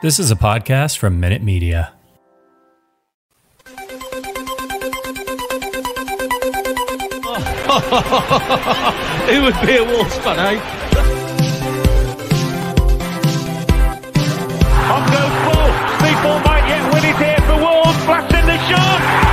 This is a podcast from Minute Media. Who would be a Wolves fan, eh? On goes ball. People might yet win it here for Wolves. Flash in the shot.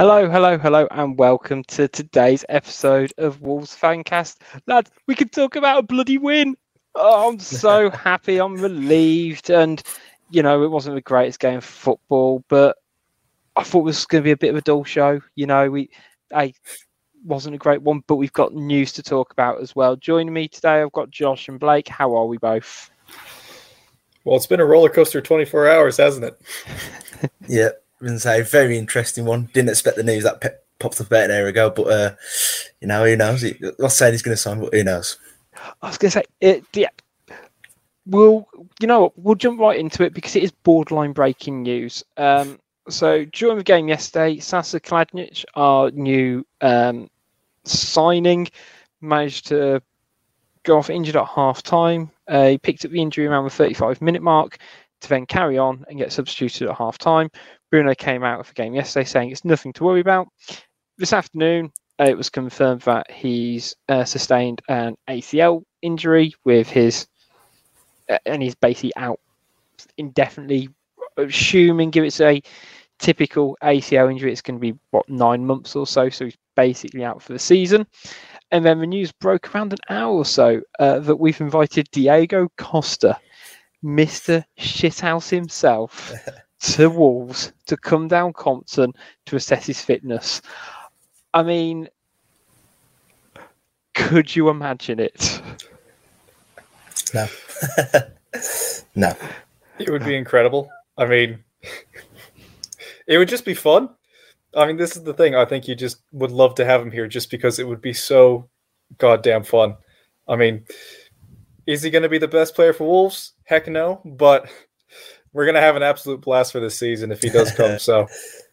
Hello, hello, hello, and welcome to today's episode of Wolves Fancast. Lads, we can talk about a bloody win. Oh, I'm so happy. I'm relieved. And, you know, it wasn't the greatest game of football, but I thought it was going to be a bit of a dull show. You know, we, I wasn't a great one, but we've got news to talk about as well. Joining me today, I've got Josh and Blake. How are we both? Well, it's been a roller coaster 24 hours, hasn't it? Yeah, Gonna say very interesting one. Didn't expect the news that pe- popped up about an hour ago, but uh, you know who knows? I'm not saying he's going to sign, but who knows? I was going to say, yeah, we'll, you know we'll jump right into it because it is borderline breaking news. Um, so during the game yesterday, Sasa Kalajdzic, our new um, signing, managed to go off injured at half time. Uh, he picked up the injury around the 35 minute mark to then carry on and get substituted at half time. Bruno came out of the game yesterday saying it's nothing to worry about. This afternoon, uh, it was confirmed that he's uh, sustained an ACL injury with his, uh, and he's basically out indefinitely. Assuming if it's a typical ACL injury, it's going to be what nine months or so. So he's basically out for the season. And then the news broke around an hour or so uh, that we've invited Diego Costa, Mister Shithouse himself, to Wolves to come down Compton to assess his fitness. I mean, could you imagine it? No, no. It would be incredible. I mean, it would just be fun. I mean, this is the thing. I think you just would love to have him here just because it would be so goddamn fun. I mean, is he going to be the best player for Wolves? Heck no. But we're going to have an absolute blast for this season if he does come. So,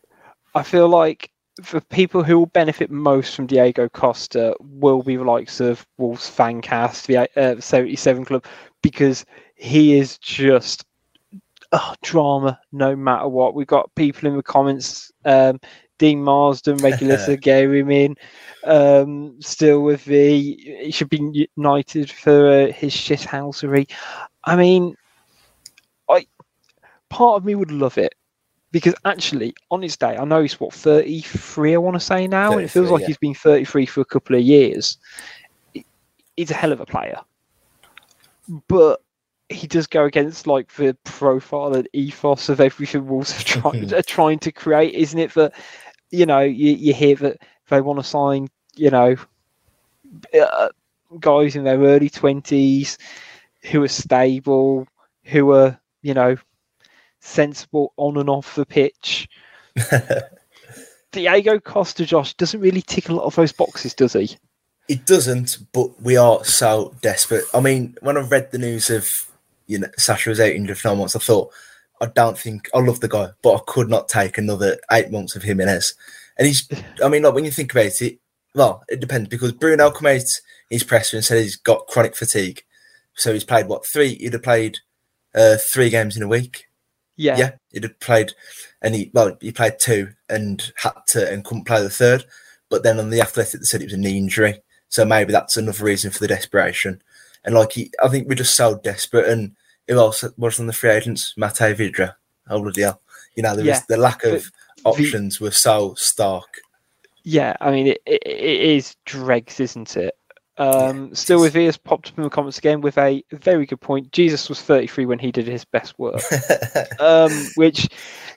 I feel like the people who will benefit most from Diego Costa will be the likes of Wolves Fancast, the uh, 77 Club, because he is just oh, drama no matter what. We've got people in the comments, um, Dean Marsden, regular Gary in, um, still with the, he should be united for uh, his shithousery. I mean, I part of me would love it because actually, on his day, I know he's what 33, I want to say now, and it feels like yeah. he's been 33 for a couple of years. He's a hell of a player, but he does go against like the profile and ethos of everything Wolves are trying, are trying to create, isn't it? That you know, you, you hear that they want to sign, you know, uh, guys in their early twenties who are stable, who are you know sensible on and off the pitch. Diego Costa, Josh, doesn't really tick a lot of those boxes, does he? It doesn't, but we are so desperate. I mean, when I read the news of you know Sasha was out injured for nine months, I thought I don't think I love the guy, but I could not take another eight months of him in Jimenez. And he's, I mean, like when you think about it, well, it depends because Bruno come out his presser and said he's got chronic fatigue, so he's played what three? He'd have played uh, three games in a week. Yeah. Yeah, he'd have played, and he well, he played two and had to and couldn't play the third. But then on the athletic, they said it was a knee injury, so maybe that's another reason for the desperation. And like, he, I think we're just so desperate. And who else was on the free agents? Mate Vidra. Oh bloody hell! You know, there Yeah, was the lack of but options were so stark. Yeah, I mean, it, it, it is dregs, isn't it? Um, still with Vias popped up in the comments again with a very good point. Jesus was 33 when he did his best work. um, which,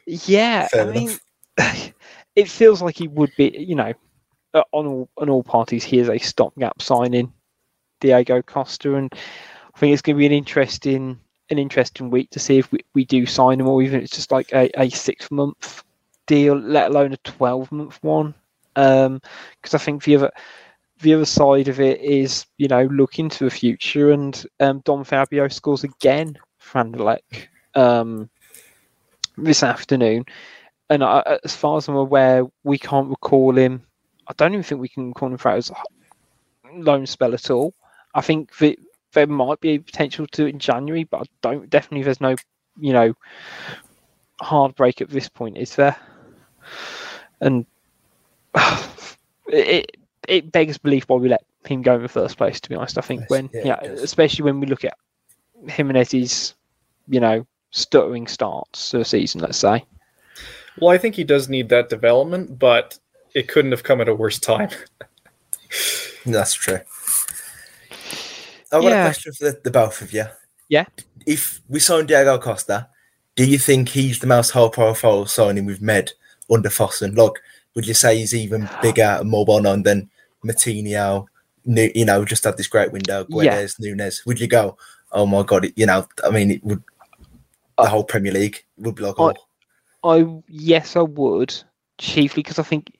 yeah, Fair I mean, it feels like he would be, you know, uh, on all on all parties, he is a stopgap signing, Diego Costa, and I think it's going to be an interesting an interesting week to see if we, we do sign him or even if it's just like a, a six month deal, let alone a twelve month one. Because I think the other the other side of it is, you know, look into the future, and um, Don Fabio scores again for Anderlecht um, this afternoon. And I, as far as I'm aware, we can't recall him. I don't even think we can call him for his loan spell at all. I think that there might be a potential to in January, but I don't. Definitely, there's no, you know, hard break at this point, is there? And it it begs belief why we let him go in the first place. To be honest, I think Yes, when yeah, yeah, especially when we look at Jimenez's, you know, stuttering starts to the season. Let's say. Well, I think he does need that development, but it couldn't have come at a worse time. That's true. I've got Yeah. a question for the, the both of you. Yeah. If we sign Diego Costa, do you think he's the most high profile signing we've made under Fosun? Like, would you say he's even bigger and more well known than Moutinho? Nu- You know, just had this great window, Yeah. Guedes, Nunes. Would you go, oh my God, it- you know, I mean, it would, the whole Premier League would be like, I- oh, I yes, I would chiefly because I think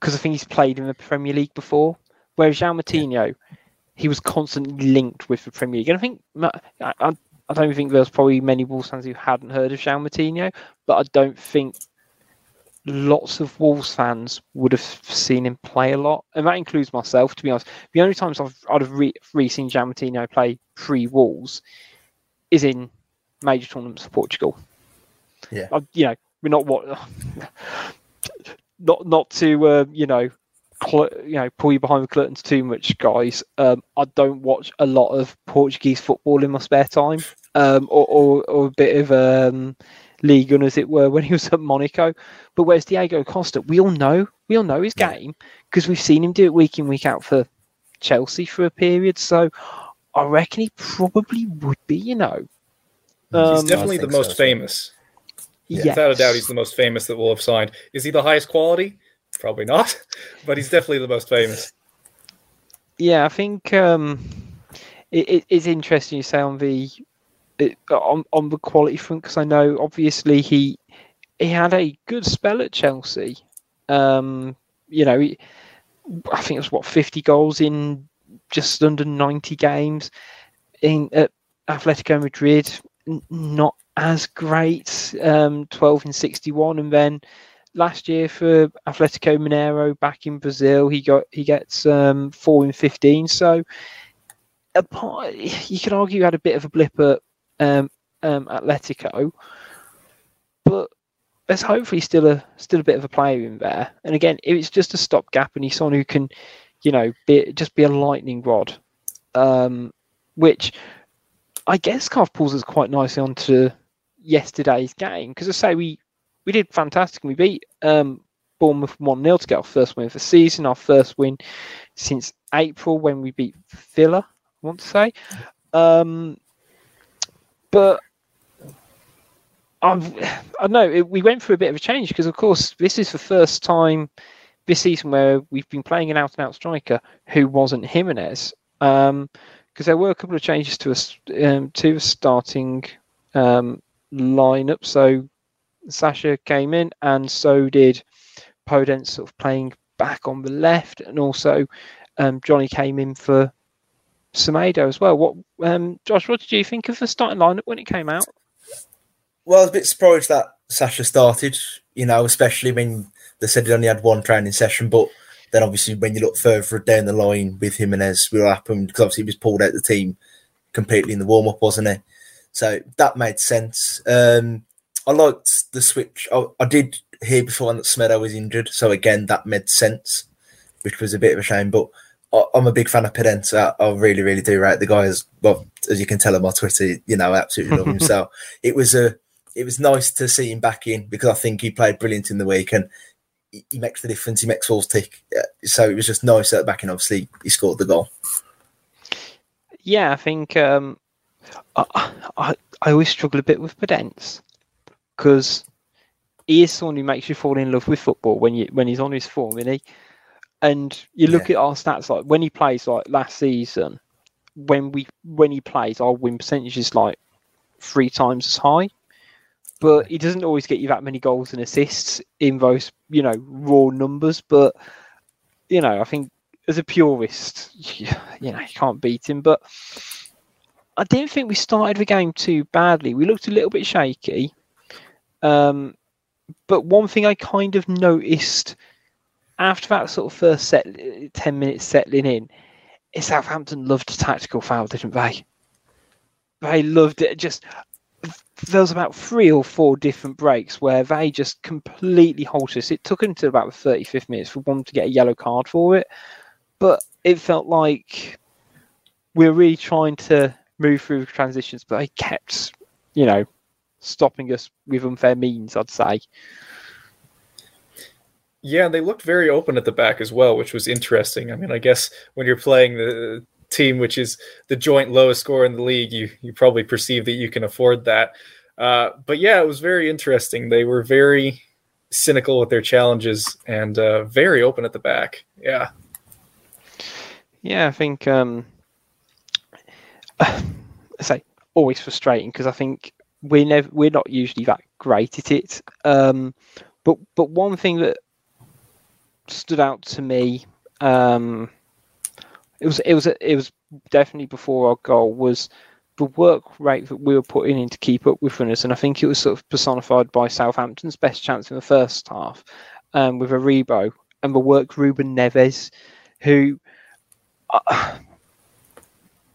because I think he's played in the Premier League before. Whereas João Moutinho, he was constantly linked with the Premier League, and I think I, I, I don't think there's probably many Wolves fans who hadn't heard of João Moutinho, but I don't think lots of Wolves fans would have seen him play a lot, and that includes myself. To be honest, the only times I've I'd have re, re seen João Moutinho play pre Wolves is in major tournaments for Portugal. Yeah. Uh, you know, we're not what not not to uh, you know cl- you know pull you behind the curtains too much, guys. Um, I don't watch a lot of Portuguese football in my spare time, um, or, or or a bit of um, Ligue 1, as it were, when he was at Monaco. But where's Diego Costa? We all know we all know his game because we've seen him do it week in week out for Chelsea for a period. So I reckon he probably would be. You know. He's Um, definitely the think so most famous. Yeah. yes. Without a doubt, he's the most famous that we'll have signed. Is he the highest quality? Probably not, but he's definitely the most famous. Yeah, I think um, it, it, it's interesting you say on the it, on on the quality front because I know obviously he he had a good spell at Chelsea. Um, you know, he, I think it was what fifty goals in just under ninety games. In at Atletico Madrid, n- not as great. Um, twelve and sixty-one, and then last year for Atletico Mineiro back in Brazil, he got he gets um, four in fifteen. So apart, you could argue he had a bit of a blip at um, um, Atletico, but there's hopefully still a still a bit of a player in there. And again, if it's just a stopgap and he's someone who can, you know, be just be a lightning rod, um, which I guess kind of pulls us quite nicely onto yesterday's game because I say we we did fantastic. We beat um, Bournemouth 1 0 to get our first win of the season, our first win since April when we beat Villa, I want to say. Um, but I've, I know, it, we went through a bit of a change because, of course, this is the first time this season where we've been playing an out and out striker who wasn't Jimenez. Um, because there were a couple of changes to us um, to the starting um, lineup. So Sasha came in, and so did Podence, sort of playing back on the left, and also um, Johnny came in for Semedo as well. What, um, Josh? What did you think of the starting lineup when it came out? Well, I was a bit surprised that Sasha started, you know, especially when they said he only had one training session. But then obviously, when you look further down the line with Jimenez, what happened because obviously he was pulled out of the team completely in the warm up, wasn't he? So that made sense. Um, I liked the switch. I, I did hear before that Semedo was injured. So again, that made sense, which was a bit of a shame. But I'm a big fan of Podence. I, really, really do rate the guy as well. As you can tell on my Twitter, you know, I absolutely love him. So it was a it was nice to see him back in because I think he played brilliant in the week and he, he makes the difference. He makes Wolves tick. So it was just nice that back in. Obviously, he scored the goal. Yeah, I think um, I, I I always struggle a bit with Podence because he is someone who makes you fall in love with football when you when he's on his form, isn't he? And you look at our stats like when he plays like last season, when we when he plays, our win percentage is like three times as high. But he doesn't always get you that many goals and assists in those, you know, raw numbers. But you know, I think as a purist, you, you know, you can't beat him. But I didn't think we started the game too badly. We looked a little bit shaky. Um, but one thing I kind of noticed after that sort of first set, ten minutes settling in, Southampton loved a tactical foul, didn't they? They loved it. Just there was about three or four different breaks where they just completely halted us. It took until about the 35th minutes for one to get a yellow card for it, but it felt like we were really trying to move through transitions, but they kept, you know, stopping us with unfair means. I'd say. Yeah, they looked very open at the back as well, which was interesting. I mean, I guess when you're playing the team, which is the joint lowest score in the league, you you probably perceive that you can afford that. Uh, but yeah, it was very interesting. They were very cynical with their challenges and uh, very open at the back. Yeah. Yeah, I think um, I say always frustrating because I think we're never we're not usually that great at it. Um, but but one thing that stood out to me, um, it was it was it was definitely before our goal was the work rate that we were putting in to keep up with runners, and I think it was sort of personified by Southampton's best chance in the first half um, with Aribo and the work Ruben Neves, who uh,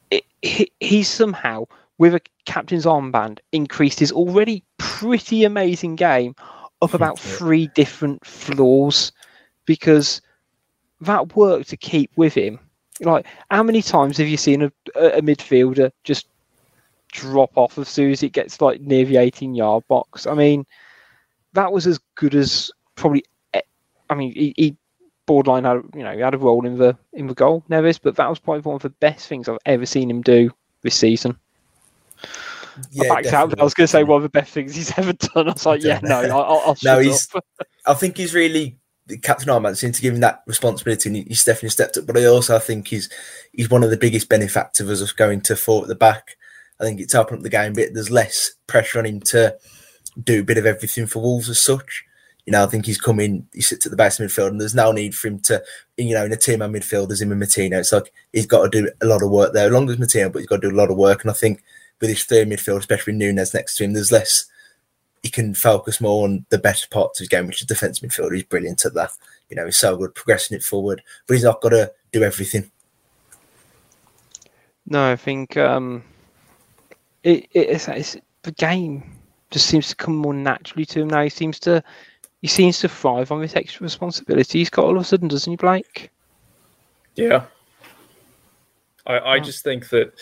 it, he, he's somehow with a captain's armband increased his already pretty amazing game up about three different floors because that work to keep with him. Like, how many times have you seen a, a midfielder just drop off as soon as it gets like near the 18 yard box? I mean, that was as good as probably. I mean, he, he borderline had you know he had a role in the in the goal, Neves, but that was probably one of the best things I've ever seen him do this season. Yeah, I, out. I was going to say one of the best things he's ever done. I was like, yeah, no, I'll, I'll no, he's. up. I think he's really Captain Armand seemed to give him that responsibility, and he's definitely stepped up. But I also think he's he's one of the biggest benefactors of going to four at the back. I think it's opened up the game a bit. There's less pressure on him to do a bit of everything for Wolves as such. You know, I think he's come in, he sits at the base of midfield, and there's no need for him to, you know, in a team of midfielders, him and Moutinho, it's like he's got to do a lot of work there, as long as Moutinho, but he's got to do a lot of work. And I think with his third midfield, especially Nunes next to him, there's less, he can focus more on the better parts of his game, which is defensive midfield. He's brilliant at that. You know, he's so good progressing it forward, but he's not got to do everything. No, I think um, it, it, it's, it's the game just seems to come more naturally to him now. He seems to he seems to thrive on this extra responsibility he's got all of a sudden, doesn't he, Blake? Yeah. I, I just think that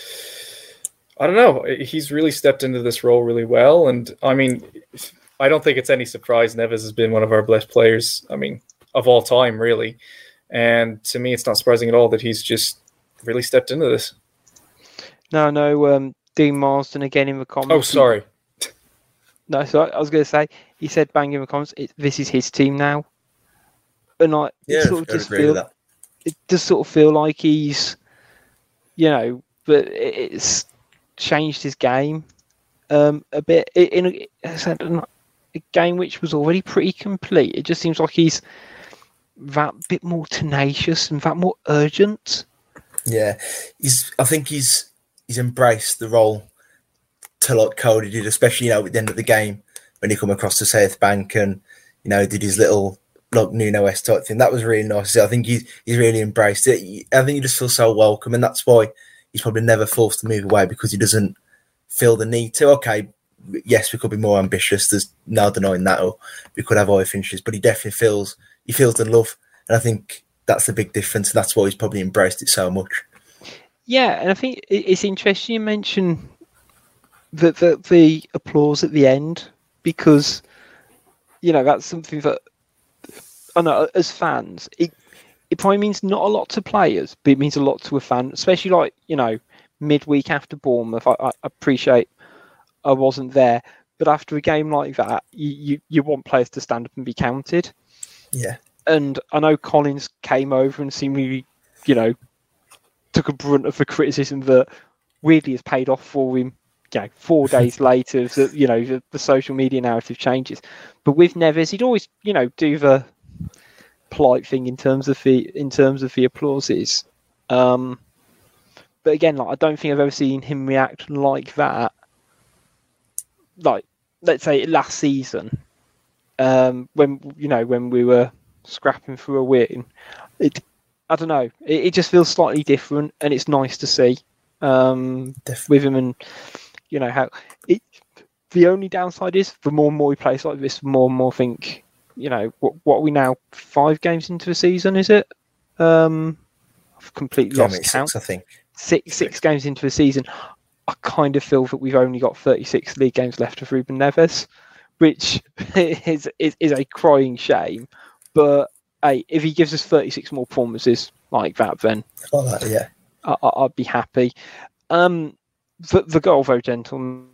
I don't know. He's really stepped into this role really well, and I mean, I don't think it's any surprise Neves has been one of our best players. I mean, of all time, really. And to me, it's not surprising at all that he's just really stepped into this. No, no. Um, Dean Marsden again in the comments. Oh, sorry. No, so I was going to say he said bang in the comments. It, this is his team now, and like Yeah, it sort of I'd just feel that. it does sort of feel like he's, you know, but it's changed his game um, a bit in a, a game which was already pretty complete. It just seems like he's that bit more tenacious and that more urgent. Yeah, he's. I think he's he's embraced the role to like Cody did, especially you know at the end of the game when he come across to South Bank and you know did his little like Nuno West type thing. That was really nice. I think he's he's really embraced it. I think he just feels so welcome, and that's why he's probably never forced to move away because he doesn't feel the need to. Okay, yes, we could be more ambitious. There's no denying that, or we could have higher finishes, but he definitely feels he feels the love, and I think that's the big difference. And that's why he's probably embraced it so much. Yeah, and I think it's interesting you mention the, the the applause at the end because you know that's something that I know as fans it it probably means not a lot to players, but it means a lot to a fan, especially like you know midweek after Bournemouth. I, I appreciate I wasn't there, but after a game like that, you, you you want players to stand up and be counted. Yeah, And I know Collins came over and seemingly, you know, took a brunt of the criticism that weirdly has paid off for him. You know, four days later, that you know the, the social media narrative changes. But with Neves, he'd always, you know, do the polite thing in terms of the in terms of the applauses. Um, but again, like I don't think I've ever seen him react like that. Like let's say last season, um, when you know when we were scrapping for a win, it I don't know, it, it just feels slightly different, and it's nice to see um, with him and you know how it. The only downside is the more and more he plays like this, the more and more think you know what what are we now five games into the season is it um i've completely Yeah, lost mate, count six, I think. six six games into the season i kind of feel that we've only got 36 league games left of ruben neves which is is, is a crying shame but hey if he gives us 36 more performances like that then that, yeah. I, I- I'd be happy. Um, the, the goal, though, gentlemen,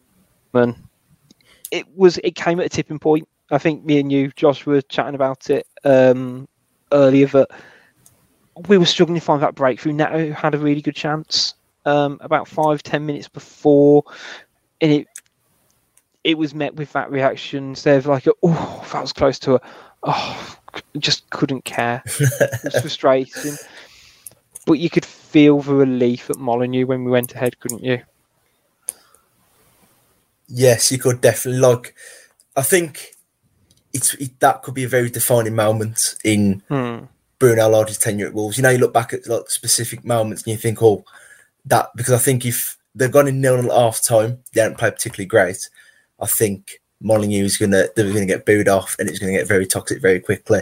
it was it came at a tipping point. I think me and you, Josh, were chatting about it um, earlier. That we were struggling to find that breakthrough. Neto had a really good chance um, about five ten minutes before, and it it was met with that reaction of like, oh, that was close to a, oh, just couldn't care. it was frustrating. But you could feel the relief at Molineux when we went ahead, couldn't you? Yes, you could definitely like. I think it's it, that could be a very defining moment in Hmm. Bruno Lage's tenure at Wolves. You know, you look back at like specific moments and you think, oh, that because I think if they've gone in nil at half time, they don't play particularly great. I think Molineux is gonna they're gonna get booed off and it's gonna get very toxic very quickly.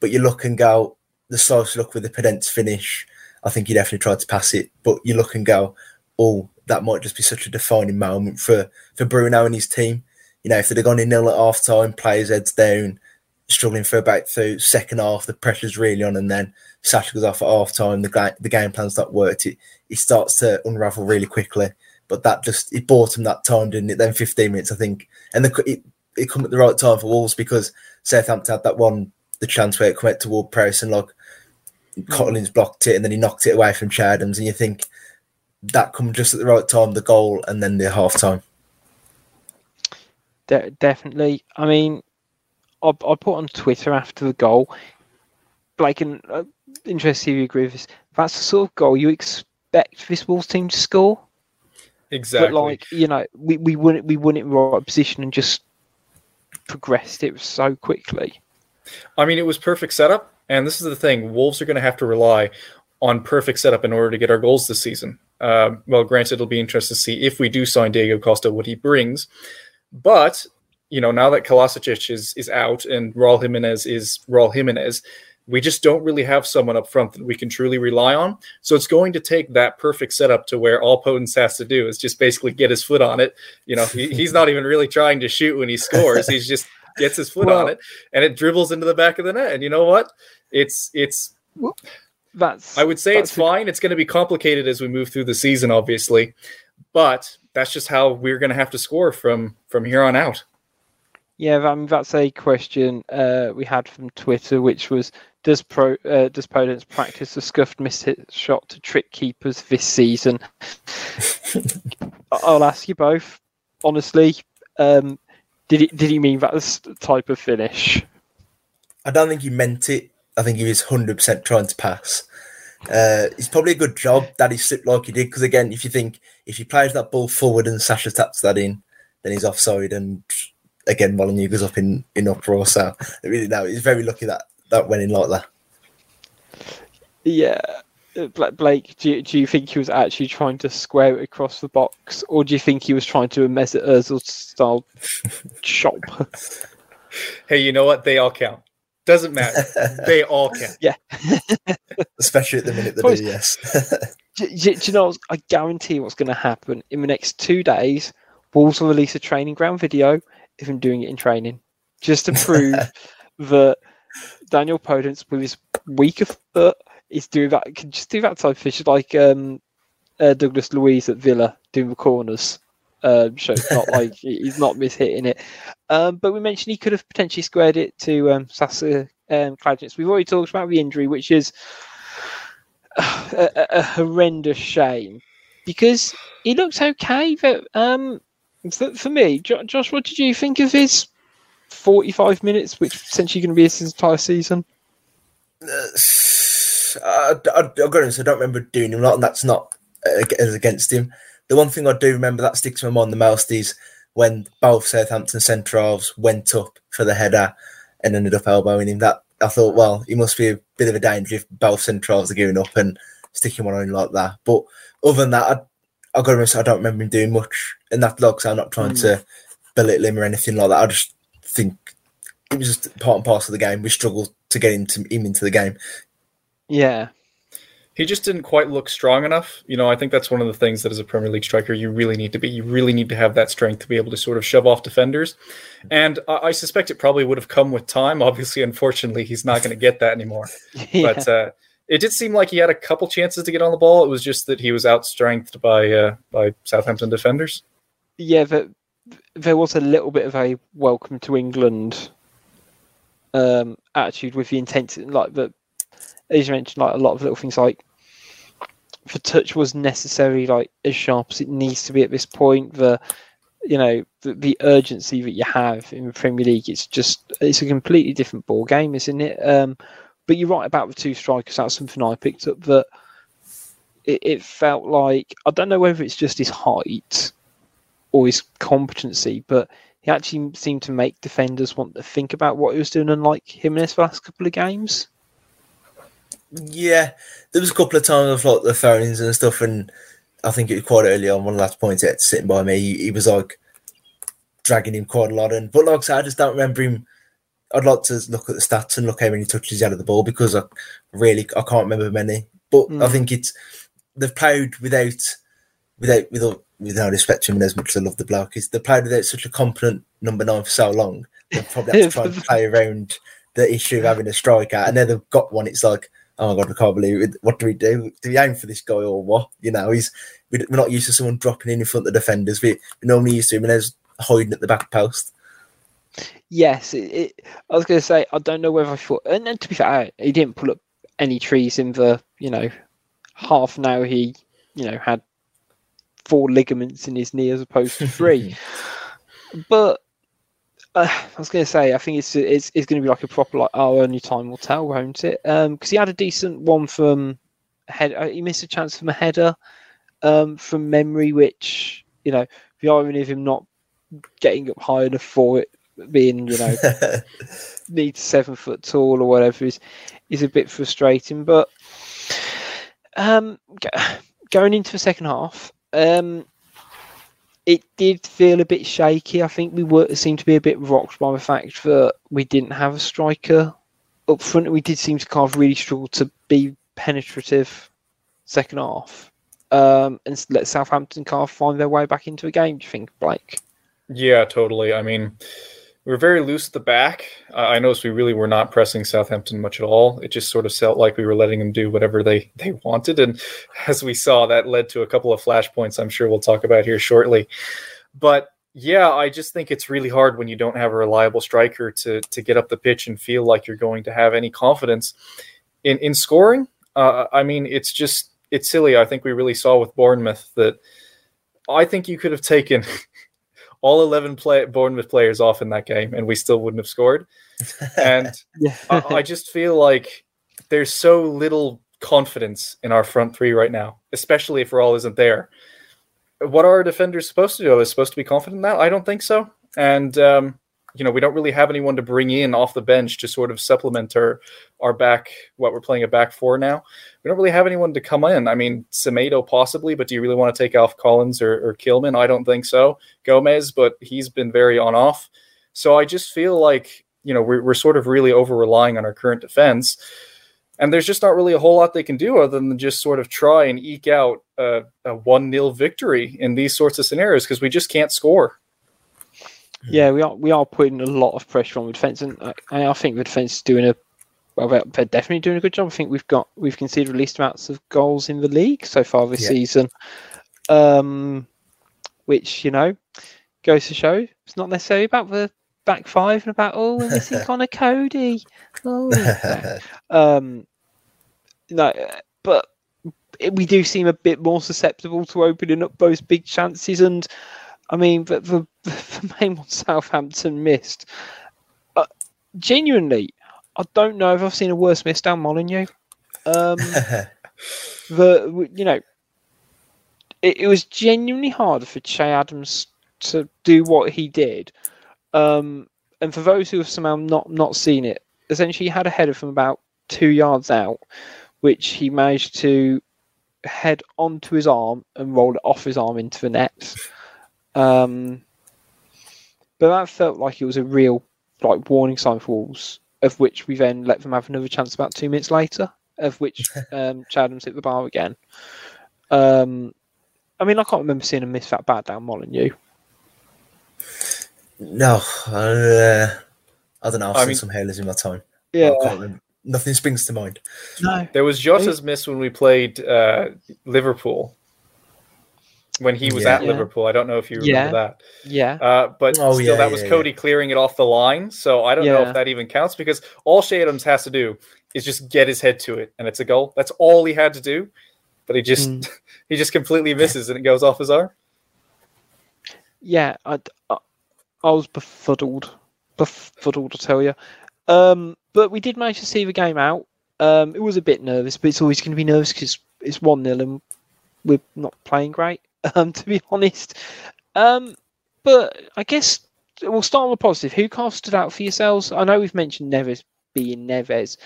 But you look and go, the slice look with the Podence finish. I think he definitely tried to pass it, but you look and go, oh, that might just be such a defining moment for for Bruno and his team. You know, if they'd have gone in nil at half time, players heads down, struggling for about the second half, the pressure's really on, and then Sasha goes off at half time, the, the game plan's not worked, it, it starts to unravel really quickly. But that just, it bought him that time, didn't it? Then 15 minutes, I think. And the, it, it come at the right time for Wolves because Southampton had that one, the chance where it came out toward Press and like hmm. Collins blocked it and then he knocked it away from Che Adams. And you think that come just at the right time, the goal and then the half time. De- definitely. I mean, I, I put on Twitter after the goal, Blake, and uh, interested if you agree with this. That's the sort of goal you expect this Wolves team to score. Exactly. But like, you know, we, we wouldn't we wouldn't in the right position and just progressed it so quickly. I mean, it was perfect setup, and this is the thing: Wolves are going to have to rely on perfect setup in order to get our goals this season. Uh, well, granted, it'll be interesting to see if we do sign Diego Costa what he brings, but you know, now that Kalajdzic is is out and Raul Jimenez is Raul Jimenez, we just don't really have someone up front that we can truly rely on. So it's going to take that perfect setup to where all Podence has to do is just basically get his foot on it. You know, he, he's not even really trying to shoot when he scores; he's just gets his foot Well- on it and it dribbles into the back of the net. And you know what? It's it's That's I would say it's fine. It's going to be complicated as we move through the season, obviously, but that's just how we're going to have to score from from here on out. Yeah, I mean, that's a question uh, we had from Twitter, which was does pro uh, does Podence practice a scuffed miss hit shot to trick keepers this season? I- I'll ask you both honestly. Um, did he did he mean that type of finish? I don't think he meant it. I think he was hundred percent trying to pass. Uh, it's probably a good job that he slipped like he did because again, if you think if he plays that ball forward and Sasha taps that in, then he's offside. And again, Molineux goes up in in uproar. So really, no, he's very lucky that that went in like that. Yeah, uh, Blake, do you, do you think he was actually trying to square it across the box, or do you think he was trying to do a Mesut Ozil style chop? Hey, you know what? They all count. Doesn't matter. they all count. yeah. Especially at the minute that Boys- do, yes. do, do- do you know? I guarantee what's going to happen in the next two days. Wolves will release a training ground video of him doing it in training, just to prove that Daniel Podence, with his weaker foot, is doing that. Can just do that type of fish like um, uh, Douglas Luiz at Villa doing the corners. Um, so it's not like he's not mishitting it. Um, but we mentioned he could have potentially squared it to um, Sasa um. We've already talked about the injury, which is a, a, a horrendous shame because he looks okay. But um, for, for me, jo- Josh, what did you think of his 45 minutes, which essentially going to be his entire season? I, I, I, got honest, I don't remember doing him a lot, and that's not uh, against him. The one thing I do remember that sticks in my mind the most is when both Southampton centre halves went up for the header and ended up elbowing him. That I thought, well, he must be a bit of a danger if both centre halves are giving up and sticking one on like that. But other than that, I, I got to admit, I don't remember him doing much in that vlog, so I'm not trying mm. to belittle him or anything like that. I just think it was just part and parcel of the game. We struggled to get into him into the game. Yeah. He just didn't quite look strong enough. You know, I think that's one of the things that as a Premier League striker you really need to be. You really need to have that strength to be able to sort of shove off defenders. And I, I suspect it probably would have come with time. Obviously, unfortunately, he's not going to get that anymore. yeah. But uh, it did seem like he had a couple chances to get on the ball. It was just that he was outstrengthed by uh, by Southampton defenders. Yeah, but there was a little bit of a welcome to England um, attitude with the intensity, like the as you mentioned, like a lot of little things like the touch was necessary, like as sharp as it needs to be at this point. The you know the, the urgency that you have in the Premier League, it's just it's a completely different ball game, isn't it? Um, but you're right about the two strikers. That's something I picked up that it, it felt like I don't know whether it's just his height or his competency, but he actually seemed to make defenders want to think about what he was doing, unlike Jimenez the last couple of games. Yeah, there was a couple of times of like the phones and stuff, and I think it was quite early on. One last point, it sitting by me, he, he, was like dragging him quite a lot. And but like I said, I just don't remember him. I'd like to look at the stats and look how many touches he had of the ball because I really I can't remember many. But mm. I think it's they've played without without without without respect to him as much as I love the bloke. Is they played without such a competent number nine for so long. They probably have to try and play around the issue of having a striker, and then they've got one. It's like oh my god, I can't believe it. What do we do? Do we aim for this guy or what? You know, he's we're not used to someone dropping in in front of the defenders. We, we normally used to him and there's hiding at the back post. Yes, it, it, I was going to say I don't know whether I thought, and, and to be fair, he didn't pull up any trees in the you know half an hour he you know had four ligaments in his knee as opposed to three. but uh, I was going to say, I think it's it's, it's going to be like a proper like oh, only time will tell, won't it? Because um, he had a decent one from head. Uh, he missed a chance from a header um, from memory, which you know the irony of him not getting up high enough for it, being you know needs seven foot tall or whatever is is a bit frustrating. But um, going into the second half, um, it did feel a bit shaky. I think we were seemed to be a bit rocked by the fact that we didn't have a striker up front. We did seem to kind of really struggle to be penetrative second half um, and let Southampton kind of find their way back into a game. Do you think, Blake? Yeah, totally. I mean, we were very loose at the back. Uh, I noticed we really were not pressing Southampton much at all. It just sort of felt like we were letting them do whatever they they wanted, and as we saw, that led to a couple of flashpoints. I'm sure we'll talk about here shortly. But yeah, I just think it's really hard when you don't have a reliable striker to to get up the pitch and feel like you're going to have any confidence in in scoring. Uh, I mean, it's just it's silly. I think we really saw with Bournemouth that I think you could have taken all 11 play- Bournemouth players off in that game, and we still wouldn't have scored. And yeah. I, I just feel like there's so little confidence in our front three right now, especially if Raul isn't there. What are our defenders supposed to do? Are they supposed to be confident in that? I don't think so. And um, you know, we don't really have anyone to bring in off the bench to sort of supplement our our back what we're playing a back four now. We don't really have anyone to come in. I mean, Semedo possibly, but do you really want to take off Collins or, or Kilman? I don't think so. Gomes, but he's been very on off. So I just feel like you know we're, we're sort of really over relying on our current defense. And there's just not really a whole lot they can do other than just sort of try and eke out a, a 1 0 victory in these sorts of scenarios because we just can't score. Yeah, we are we are putting a lot of pressure on the defence, and I, I think the defence is doing a well. They're, definitely doing a good job. I think we've got we've conceded the least amounts of goals in the league so far this yeah. season, um, which you know goes to show it's not necessarily about the back five and about oh we're missing Conor Cody. Oh, um, no, but we do seem a bit more susceptible to opening up those big chances and I mean, the, the, the main one Southampton missed. Uh, genuinely, I don't know if I've seen a worse miss down Molineux. Um, the you know, it, it was genuinely hard for Che Adams to do what he did. Um, and for those who have somehow not not seen it, essentially he had a header from about two yards out, which he managed to head onto his arm and roll it off his arm into the net. Um, but that felt like it was a real like warning sign for Wolves, of which we then let them have another chance about two minutes later, of which um, Chadham's hit the bar again. Um, I mean, I can't remember seeing him miss that bad down Molineux. No, uh, I don't know. I've I seen mean- some hailers in my time. Yeah, I can't remember. Nothing springs to mind. no, There was Jota's miss when we played uh, Liverpool. When he was Yeah. at Yeah. Liverpool, I don't know if you remember Yeah. that. yeah, Uh, but Oh, still, yeah, that was yeah, Cody clearing it off the line. So I don't know if that even counts because all Che Adams has to do is just get his head to it, and it's a goal. That's all he had to do. But he just Mm. he just completely misses, and it goes off his arm. yeah. I, I, I was befuddled, befuddled, to tell you. Um, but we did manage to see the game out. Um, it was a bit nervous, but it's always going to be nervous because it's one 0 and we're not playing great. Um, to be honest. Um, but I guess we'll start on the positive. Who cast stood out for yourselves? I know we've mentioned Neves being Neves,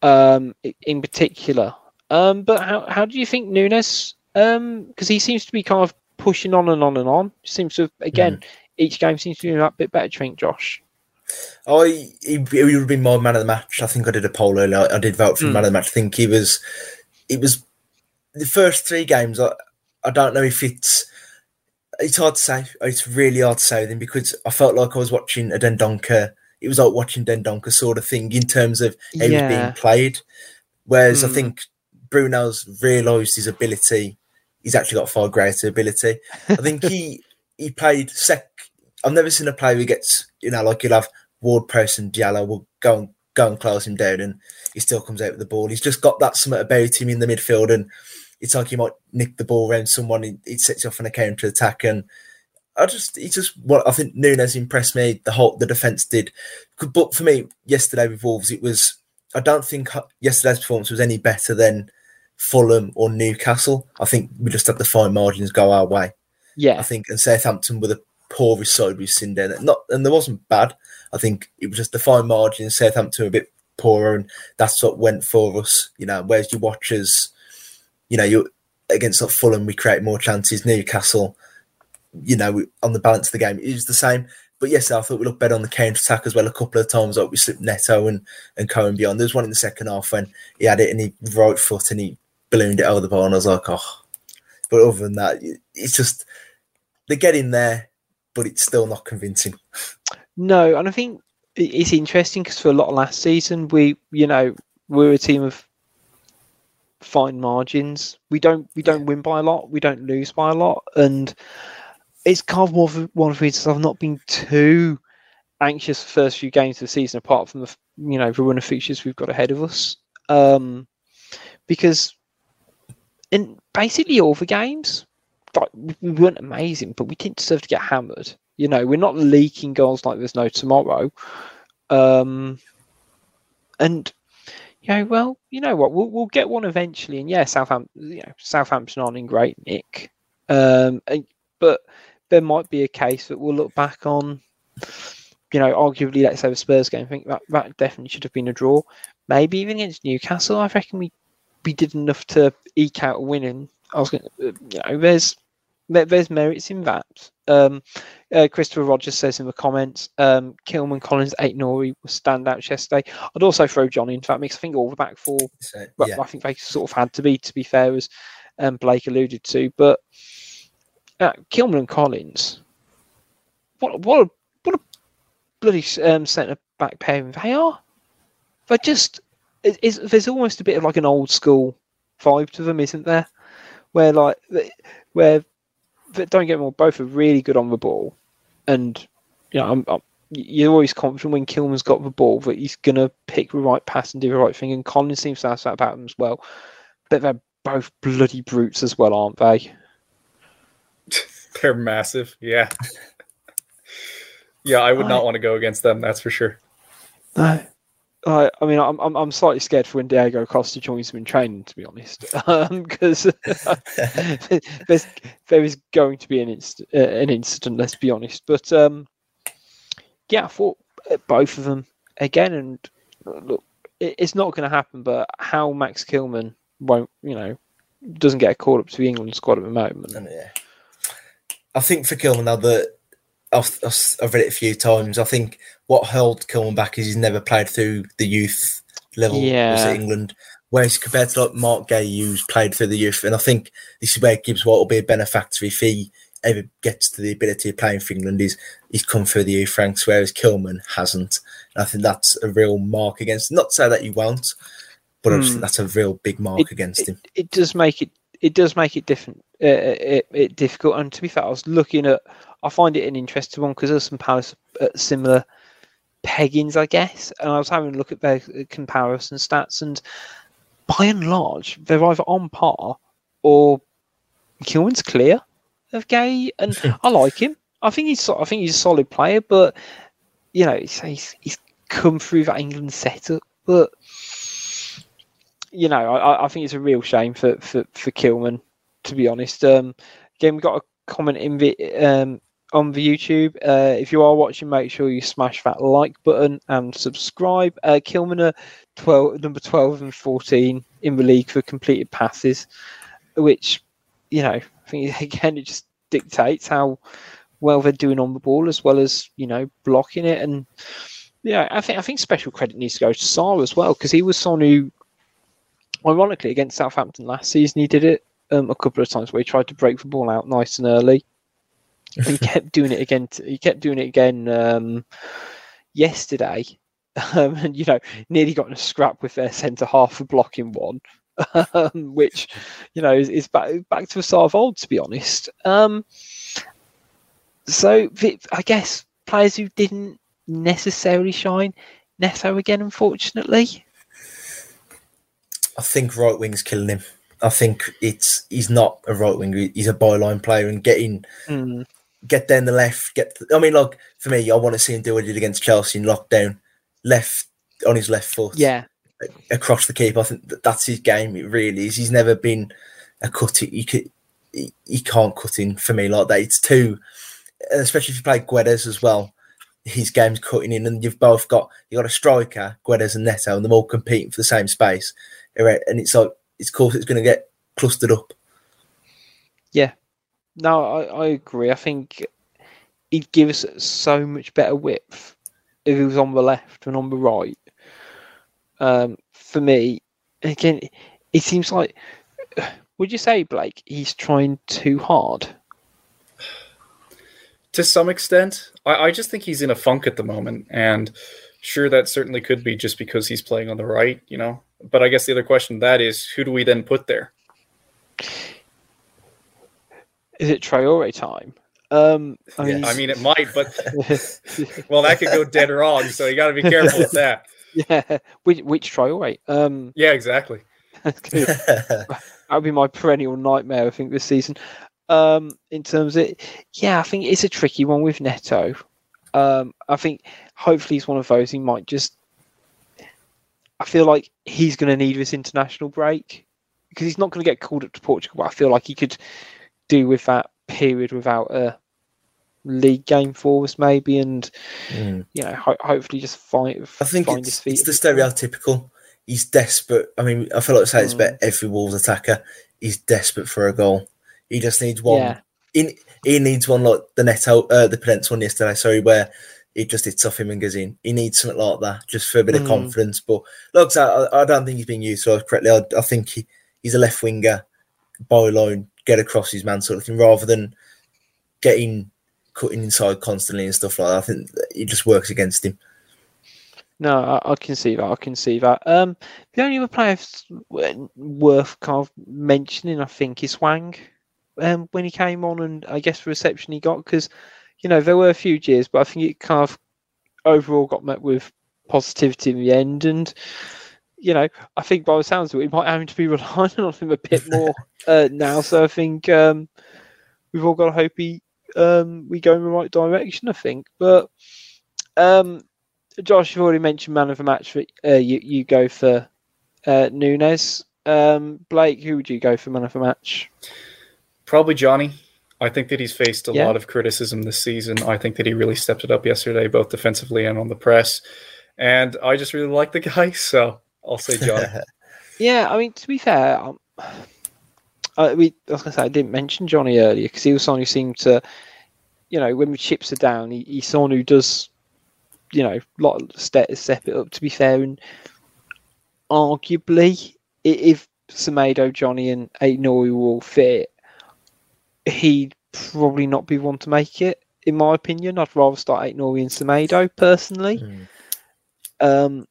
um, in particular. Um, but how how do you think Nunes? Um, because he seems to be kind of pushing on and on and on. Seems to have, again each game seems to be a bit better. You think, Josh? I he, he would have been my man of the match. I think I did a poll earlier. I did vote for Mm. man of the match. I think he was. It was the first three games. I I don't know if it's. It's hard to say. It's really hard to say with him because I felt like I was watching a Dendoncker. It was like watching Dendoncker sort of thing in terms of how was being played. Whereas I Mm. think Bruno's realised his ability. He's actually got far greater ability. I think he he played sec. I've never seen a player who gets you know like you'll have Ward-Prowse and Diallo will go and go and close him down, and he still comes out with the ball. He's just got that something about him in the midfield, and it's like he might nick the ball around someone. It, it sets you off on a counter attack, and I just he just what I think Nunes impressed me. The whole the defense did, but for me yesterday with Wolves, it was I don't think yesterday's performance was any better than Fulham or Newcastle. I think we just had the fine margins go our way. Yeah, I think, and Southampton were the poorest side we've seen there. Not, and there wasn't bad. I think it was just the fine margins. Southampton were a bit poorer, and that's what went for us. You know, whereas you watch us, you know, you against like Fulham, we create more chances. Newcastle, you know, on the balance of the game, it was the same. But yes, I thought we looked better on the counter attack as well. A couple of times, like we slipped Neto and and Cohen beyond. There was one in the second half when he had it and he right foot and he ballooned it over the bar, and I was like, oh. But other than that, it's just they get in there, but it's still not convincing. no, and I think it's interesting because for a lot of last season, we you know we're a team of fine margins. We don't we don't win by a lot. We don't lose by a lot, and it's kind of one of, one of the reasons I've not been too anxious the first few games of the season, apart from the you know the run of fixtures we've got ahead of us. Um, because in basically all the games, like we- we weren't amazing, but we didn't deserve to get hammered. You know, we're not leaking goals like there's no tomorrow. Um, and you know, well, you know what, we'll we'll get one eventually. And yeah, Southampton, you know, Southampton aren't in great nick. Um, and, but there might be a case that we'll look back on. You know, arguably, let's say the Spurs game. I think that that definitely should have been a draw. Maybe even against Newcastle. I reckon we we did enough to eke out a win. And I was going, to, you know, there's there, there's merits in that. Um, uh, Christopher Rogers says in the comments, um, Kilman, Collins, Ait-Nouri was standouts yesterday. I'd also throw Johnny into that mix. I think all the back four, So, well, yeah, I think they sort of had to be, to be fair, as um, Blake alluded to. But uh, Kilman and Collins, what what a, what a bloody um, centre back pairing they are. They're just it, it's, there's almost a bit of like an old school vibe to them, isn't there? Where like where th- don't get me wrong, both are really good on the ball, and you know I'm, I'm you're always confident when Kilman's got the ball that he's gonna pick the right pass and do the right thing, and Collins seems to have that about him as well. But they're both bloody brutes as well, aren't they? They're massive. Yeah. yeah, I would not want to go against them. That's for sure. No. I, I mean, I'm, I'm I'm slightly scared for when Diego Costa joins him in training, to be honest, because there's there is going to be an inst- uh, an incident. Let's be honest, but um, yeah, I thought uh, both of them again, and uh, look, it, it's not going to happen. But how Max Kilman won't, you know, doesn't get a call up to the England squad at the moment. And, yeah. I think for Kilman now that I've, I've read it a few times. I think what held Kilman back is he's never played through the youth level Yeah. at England. Whereas compared to like Marc Guéhi, who's played through the youth, and I think this is where Gibbs White will be a benefactor if he ever gets to the ability of playing for England. Is he's come through the youth ranks, whereas Kilman hasn't. And I think that's a real mark against. Not to say that he won't, but I just think that's a real big mark against him. it does make it it does make it different uh, it, it difficult and to be fair i was looking at i find it an interesting one because there's some palace at similar peggings i guess and i was having a look at their comparison stats and by and large they're either on par or kilman's clear of Guéhi and i like him i think he's i think he's a solid player but you know he's, he's, he's come through that england setup but you know, I, I think it's a real shame for for for Kilman, to be honest. Um, again, we got a comment in the um on the YouTube. Uh, if you are watching, make sure you smash that like button and subscribe. Uh, Kilman twelve, number twelve and fourteen in the league for completed passes, which you know, I think again it just dictates how well they're doing on the ball as well as you know blocking it and. Yeah, I think I think special credit needs to go to Sá as well because he was someone who ironically against Southampton last season he did it um, a couple of times where he tried to break the ball out nice and early. And he kept doing it again. t- He kept doing it again um, yesterday, um, and you know nearly got in a scrap with their centre half for blocking one, um, which you know is, is back back to a sort of old to be honest. Um, so I guess players who didn't necessarily shine, Neto again, unfortunately. I think right wing's killing him. I think it's he's not a right wing. He's a byline player, and getting Mm, get down the left. Get I mean, like for me, I want to see him do what he did against Chelsea in lockdown, left on his left foot, yeah, across the keeper. I think that that's his game. It really is. He's never been a cut. He could, he, he can't cut in for me like that. It's too, especially if you play Guedes as well. His game's cutting in, and you've both got you got a striker, Guedes and Neto, and they're all competing for the same space. And it's like it's course it's going to get clustered up. No, I, I agree. I think he'd give us so much better width if he was on the left and on the right. Um, for me, again, it seems like. Would you say, Blake, he's trying too hard? to some extent. I, I just think he's in a funk at the moment, and sure, that certainly could be just because he's playing on the right, you know. But I guess the other question that is, who do we then put there? Is it Traore time? Um, I mean, Yes. I mean, it might, but well, that could go dead wrong. So you got to be careful with that. yeah, which which Traore? Um, Yeah, exactly. that would be my perennial nightmare. I think this season. Um, in terms of it, yeah, I think it's a tricky one with Neto. Um, I think hopefully he's one of those. He might just. I feel like he's going to need this international break because he's not going to get called up to Portugal. But I feel like he could do with that period without a league game for us, maybe, and Mm. you know, ho- hopefully just find. I think find it's, his feet. it's the a bit more. stereotypical. He's desperate. I mean, I feel like I say it's Mm. about every Wolves attacker. He's desperate for a goal. He just needs one. Yeah. In, he needs one like the Neto, uh, the Podence one yesterday. Sorry, where he just hits off him and goes in. He needs something like that just for a bit of Mm. confidence. But look, I, I don't think he's being utilised correctly. I, I think he, he's a left winger, byline, get across his man sort of thing, rather than getting cutting inside constantly and stuff like that. I think it just works against him. No, I, I can see that. I can see that. Um, the only other player worth kind of mentioning, I think, is Hwang. Um, when he came on, and I guess the reception he got, because you know there were a few jeers, but I think it kind of overall got met with positivity in the end. And you know, I think by the sounds of it, we might have to be relying on him a bit more uh, now. So I think um, we've all got to hope he um, we go in the right direction. I think, but um, Josh, you've already mentioned man of the match. For, uh, you you go for uh, Nunes. Um, Blake, who would you go for man of the match? Probably Johnny. I think that he's faced a Yeah. lot of criticism this season. I think that he really stepped it up yesterday, both defensively and on the press. And I just really like the guy, so I'll say Johnny. Yeah, I mean to be fair, um, I, we, I was gonna say I didn't mention Johnny earlier because he was someone who seemed to, you know, when the chips are down, he, he's someone who does, you know, lot step step it up. To be fair, and arguably, if Semedo, Johnny, and Ait-Nouri will fit, he'd probably not be one to make it. In my opinion, I'd rather start Ait-Nouri and Semedo personally. Mm. Um,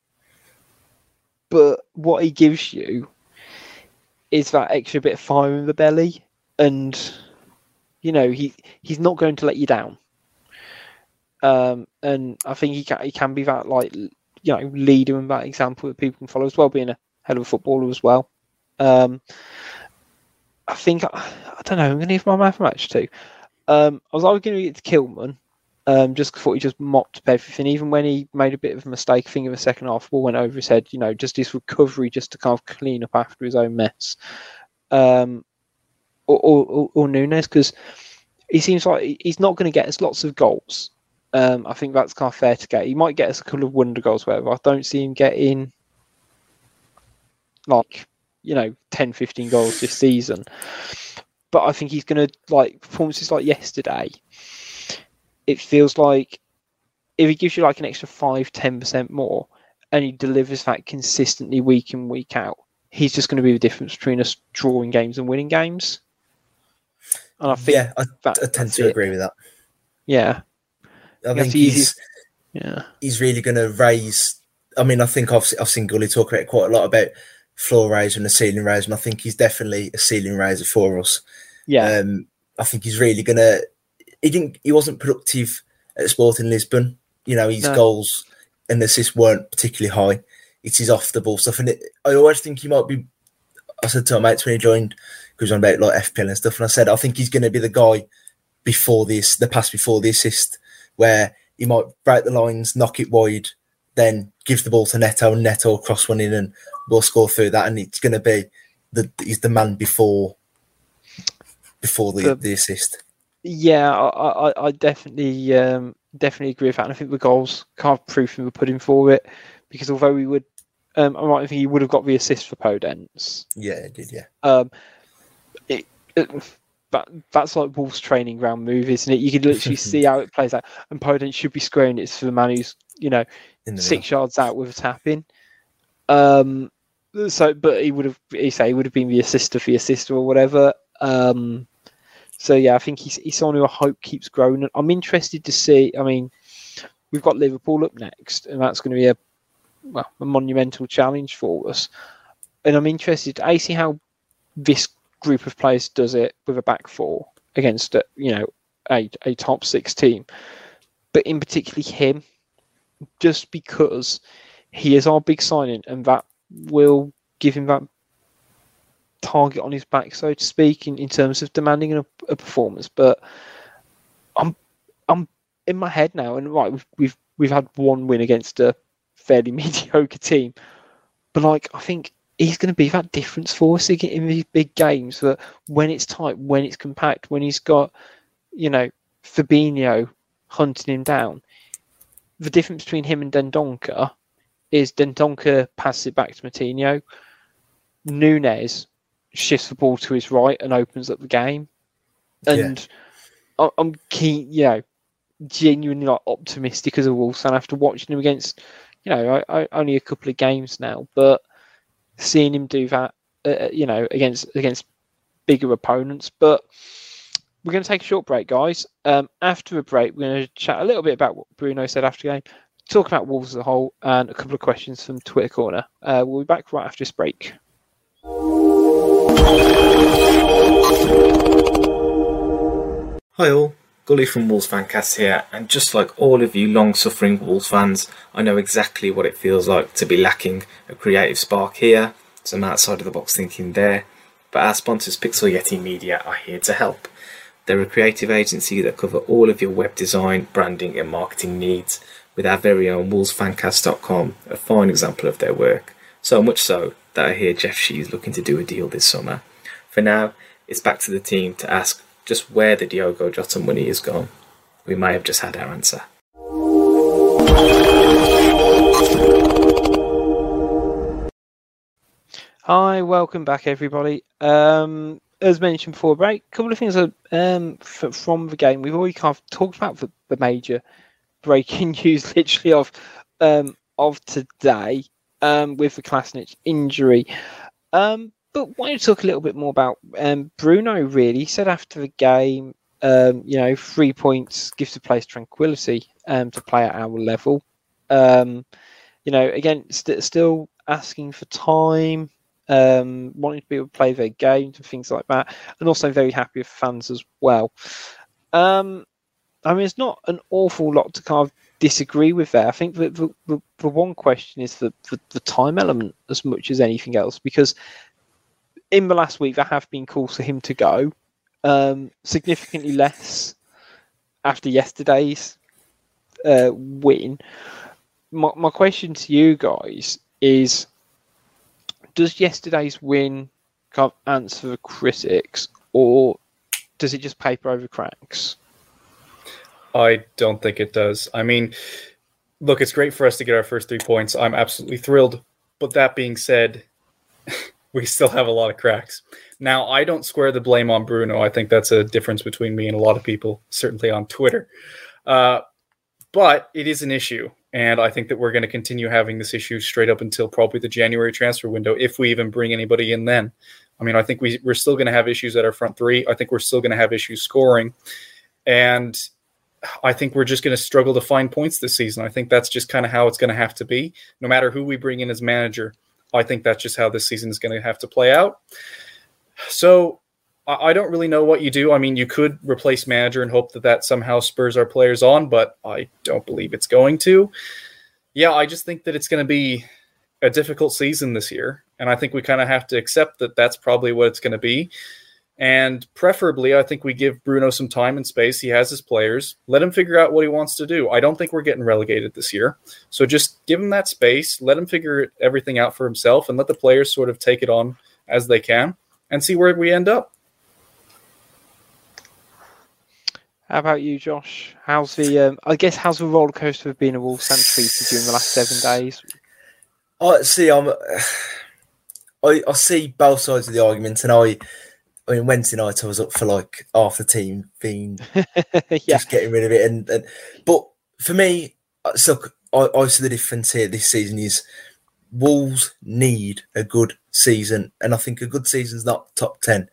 but what he gives you is that extra bit of fire in the belly, and you know he he's not going to let you down. Um, and I think he can he can be that like you know leader and that example that people can follow as well, being a hell of a footballer as well. Um, I think I, I don't know. I'm going to give my for match too. Um, I was going to get to Kilman, um, just thought he just mopped everything. Even when he made a bit of a mistake, I think in the second half, ball went over his head. You know, just his recovery, just to kind of clean up after his own mess. Um, or or, or, or Nunes because he seems like he's not going to get us lots of goals. Um, I think that's kind of fair to get. He might get us a couple of wonder goals, whatever. I don't see him getting like you know 10, 15 goals this season. But I think he's going to like performances like yesterday it feels like if he gives you like an extra 5 10% more and he delivers that consistently week in week out he's just going to be the difference between us drawing games and winning games and i think yeah, I, that, I tend to it. agree with that. yeah I think easy. he's yeah he's really going to raise. I mean, I think I've I've seen Gully talk about it quite a lot about floor raiser and the ceiling raiser, and I think he's definitely a ceiling raiser for us. yeah Um, I think he's really gonna. He didn't. He wasn't productive at Sporting Lisbon. You know, his No. goals and assists weren't particularly high. It's his off the ball stuff, and it, I always think he might be. I said to my mates when he joined, because on about like FPL and stuff, and I said I think he's going to be the guy before this, the pass before the assist, where he might break the lines, knock it wide, then gives the ball to Neto, and Neto will cross one in, and we'll score through that, and it's going to be the he's the man before before the, The- the assist. Yeah i i, I definitely um definitely agree with that and i think the goals kind of proof in the putting for it because although we would um i might think he would have got the assist for podence Yeah, it did. Yeah, Um, it, it, that that's like Wolves training ground move, isn't it? You can literally see how it plays out. And Podence should be squaring it for the man who's you know six yards out with a tap in. Um, so but he would have he say he would have been the assister for the assist or whatever. Um, so yeah, I think he's he's someone who I hope keeps growing. I'm interested to see. I mean, we've got Liverpool up next, and that's going to be a well a monumental challenge for us. And I'm interested to see how this group of players does it with a back four against a, you know a a top six team, but in particularly him, just because he is our big signing, and that will give him that target on his back, so to speak, in, in terms of demanding a, a performance. But I'm I'm in my head now, and right, we've we've we've had one win against a fairly mediocre team, but like I think he's going to be that difference for us in these big games. That when it's tight, when it's compact, when he's got you know Fabinho hunting him down, the difference between him and Dendoncker is Dendoncker passes it back to Moutinho. Nunes shifts the ball to his right and opens up the game. Yeah. And I I'm keen, you know, genuinely like optimistic as a Wolves fan after watching him against, you know, I, I, only a couple of games now, but seeing him do that, uh, you know, against against bigger opponents. But we're going to take a short break, guys. Um, after a break, we're going to chat a little bit about what Bruno said after the game, talk about Wolves as a whole, and a couple of questions from Twitter Corner. Uh, we'll be back right after this break. Hi all, Gully from Wolves Fancast here, and just like all of you long suffering Wolves fans, I know exactly what it feels like to be lacking a creative spark here, some outside of the box thinking there, but our sponsors Pixel Yeti Media are here to help. They're a creative agency that cover all of your web design, branding, and marketing needs, with our very own WolvesFancast.com, a fine example of their work. So much so that I hear Jeff Shi is looking to do a deal this summer. For now, it's back to the team to ask just where the Diogo Jota money is gone. We might have just had our answer. Hi, welcome back, everybody. Um, as mentioned before, break, a couple of things are, um, from the game. We've already kind of talked about the, the major breaking news, literally of um, of today, um, with the Kalajdzic injury. Um, but why don't you talk a little bit more about um, Bruno? Really, he said after the game, um, you know, three points gives the place tranquility um, to play at our level. Um, you know, again, st- still asking for time um, wanting to be able to play their games and things like that, and also very happy with fans as well. Um, I mean, it's not an awful lot to kind of disagree with there. I think that the, the, the one question is the, the, the time element as much as anything else, because in the last week there have been calls for him to go, um, significantly less after yesterday's uh, win. My, my question to you guys is does yesterday's win kind of answer the critics, or does it just paper over cracks? I don't think it does. I mean, look, it's great for us to get our first three points. I'm absolutely thrilled. But that being said, we still have a lot of cracks. Now, I don't square the blame on Bruno. I think that's a difference between me and a lot of people, certainly on Twitter. Uh, but it is an issue. And I think that we're going to continue having this issue straight up until probably the January transfer window, if we even bring anybody in then. I mean, I think we, we're still going to have issues at our front three. I think we're still going to have issues scoring. And I think we're just going to struggle to find points this season. I think that's just kind of how it's going to have to be. No matter who we bring in as manager, I think that's just how this season is going to have to play out. So I don't really know what you do. I mean, you could replace manager and hope that that somehow spurs our players on, but I don't believe it's going to. Yeah, I just think that it's going to be a difficult season this year, and I think we kind of have to accept that that's probably what it's going to be. And preferably, I think we give Bruno some time and space. He has his players. Let him figure out what he wants to do. I don't think we're getting relegated this year. So just give him that space, let him figure everything out for himself, and let the players sort of take it on as they can and see where we end up. How about you, Josh? How's the? Um, I guess how's the roller coaster of being a Wolves fan treated you in the last seven days? I see. I'm. I, I see both sides of the argument, and I. I mean, Wednesday night I was up for like half the team being yeah. just getting rid of it, and, and but for me, uh, so I, I see the difference here this season is Wolves need a good season, and I think a good season's not top ten,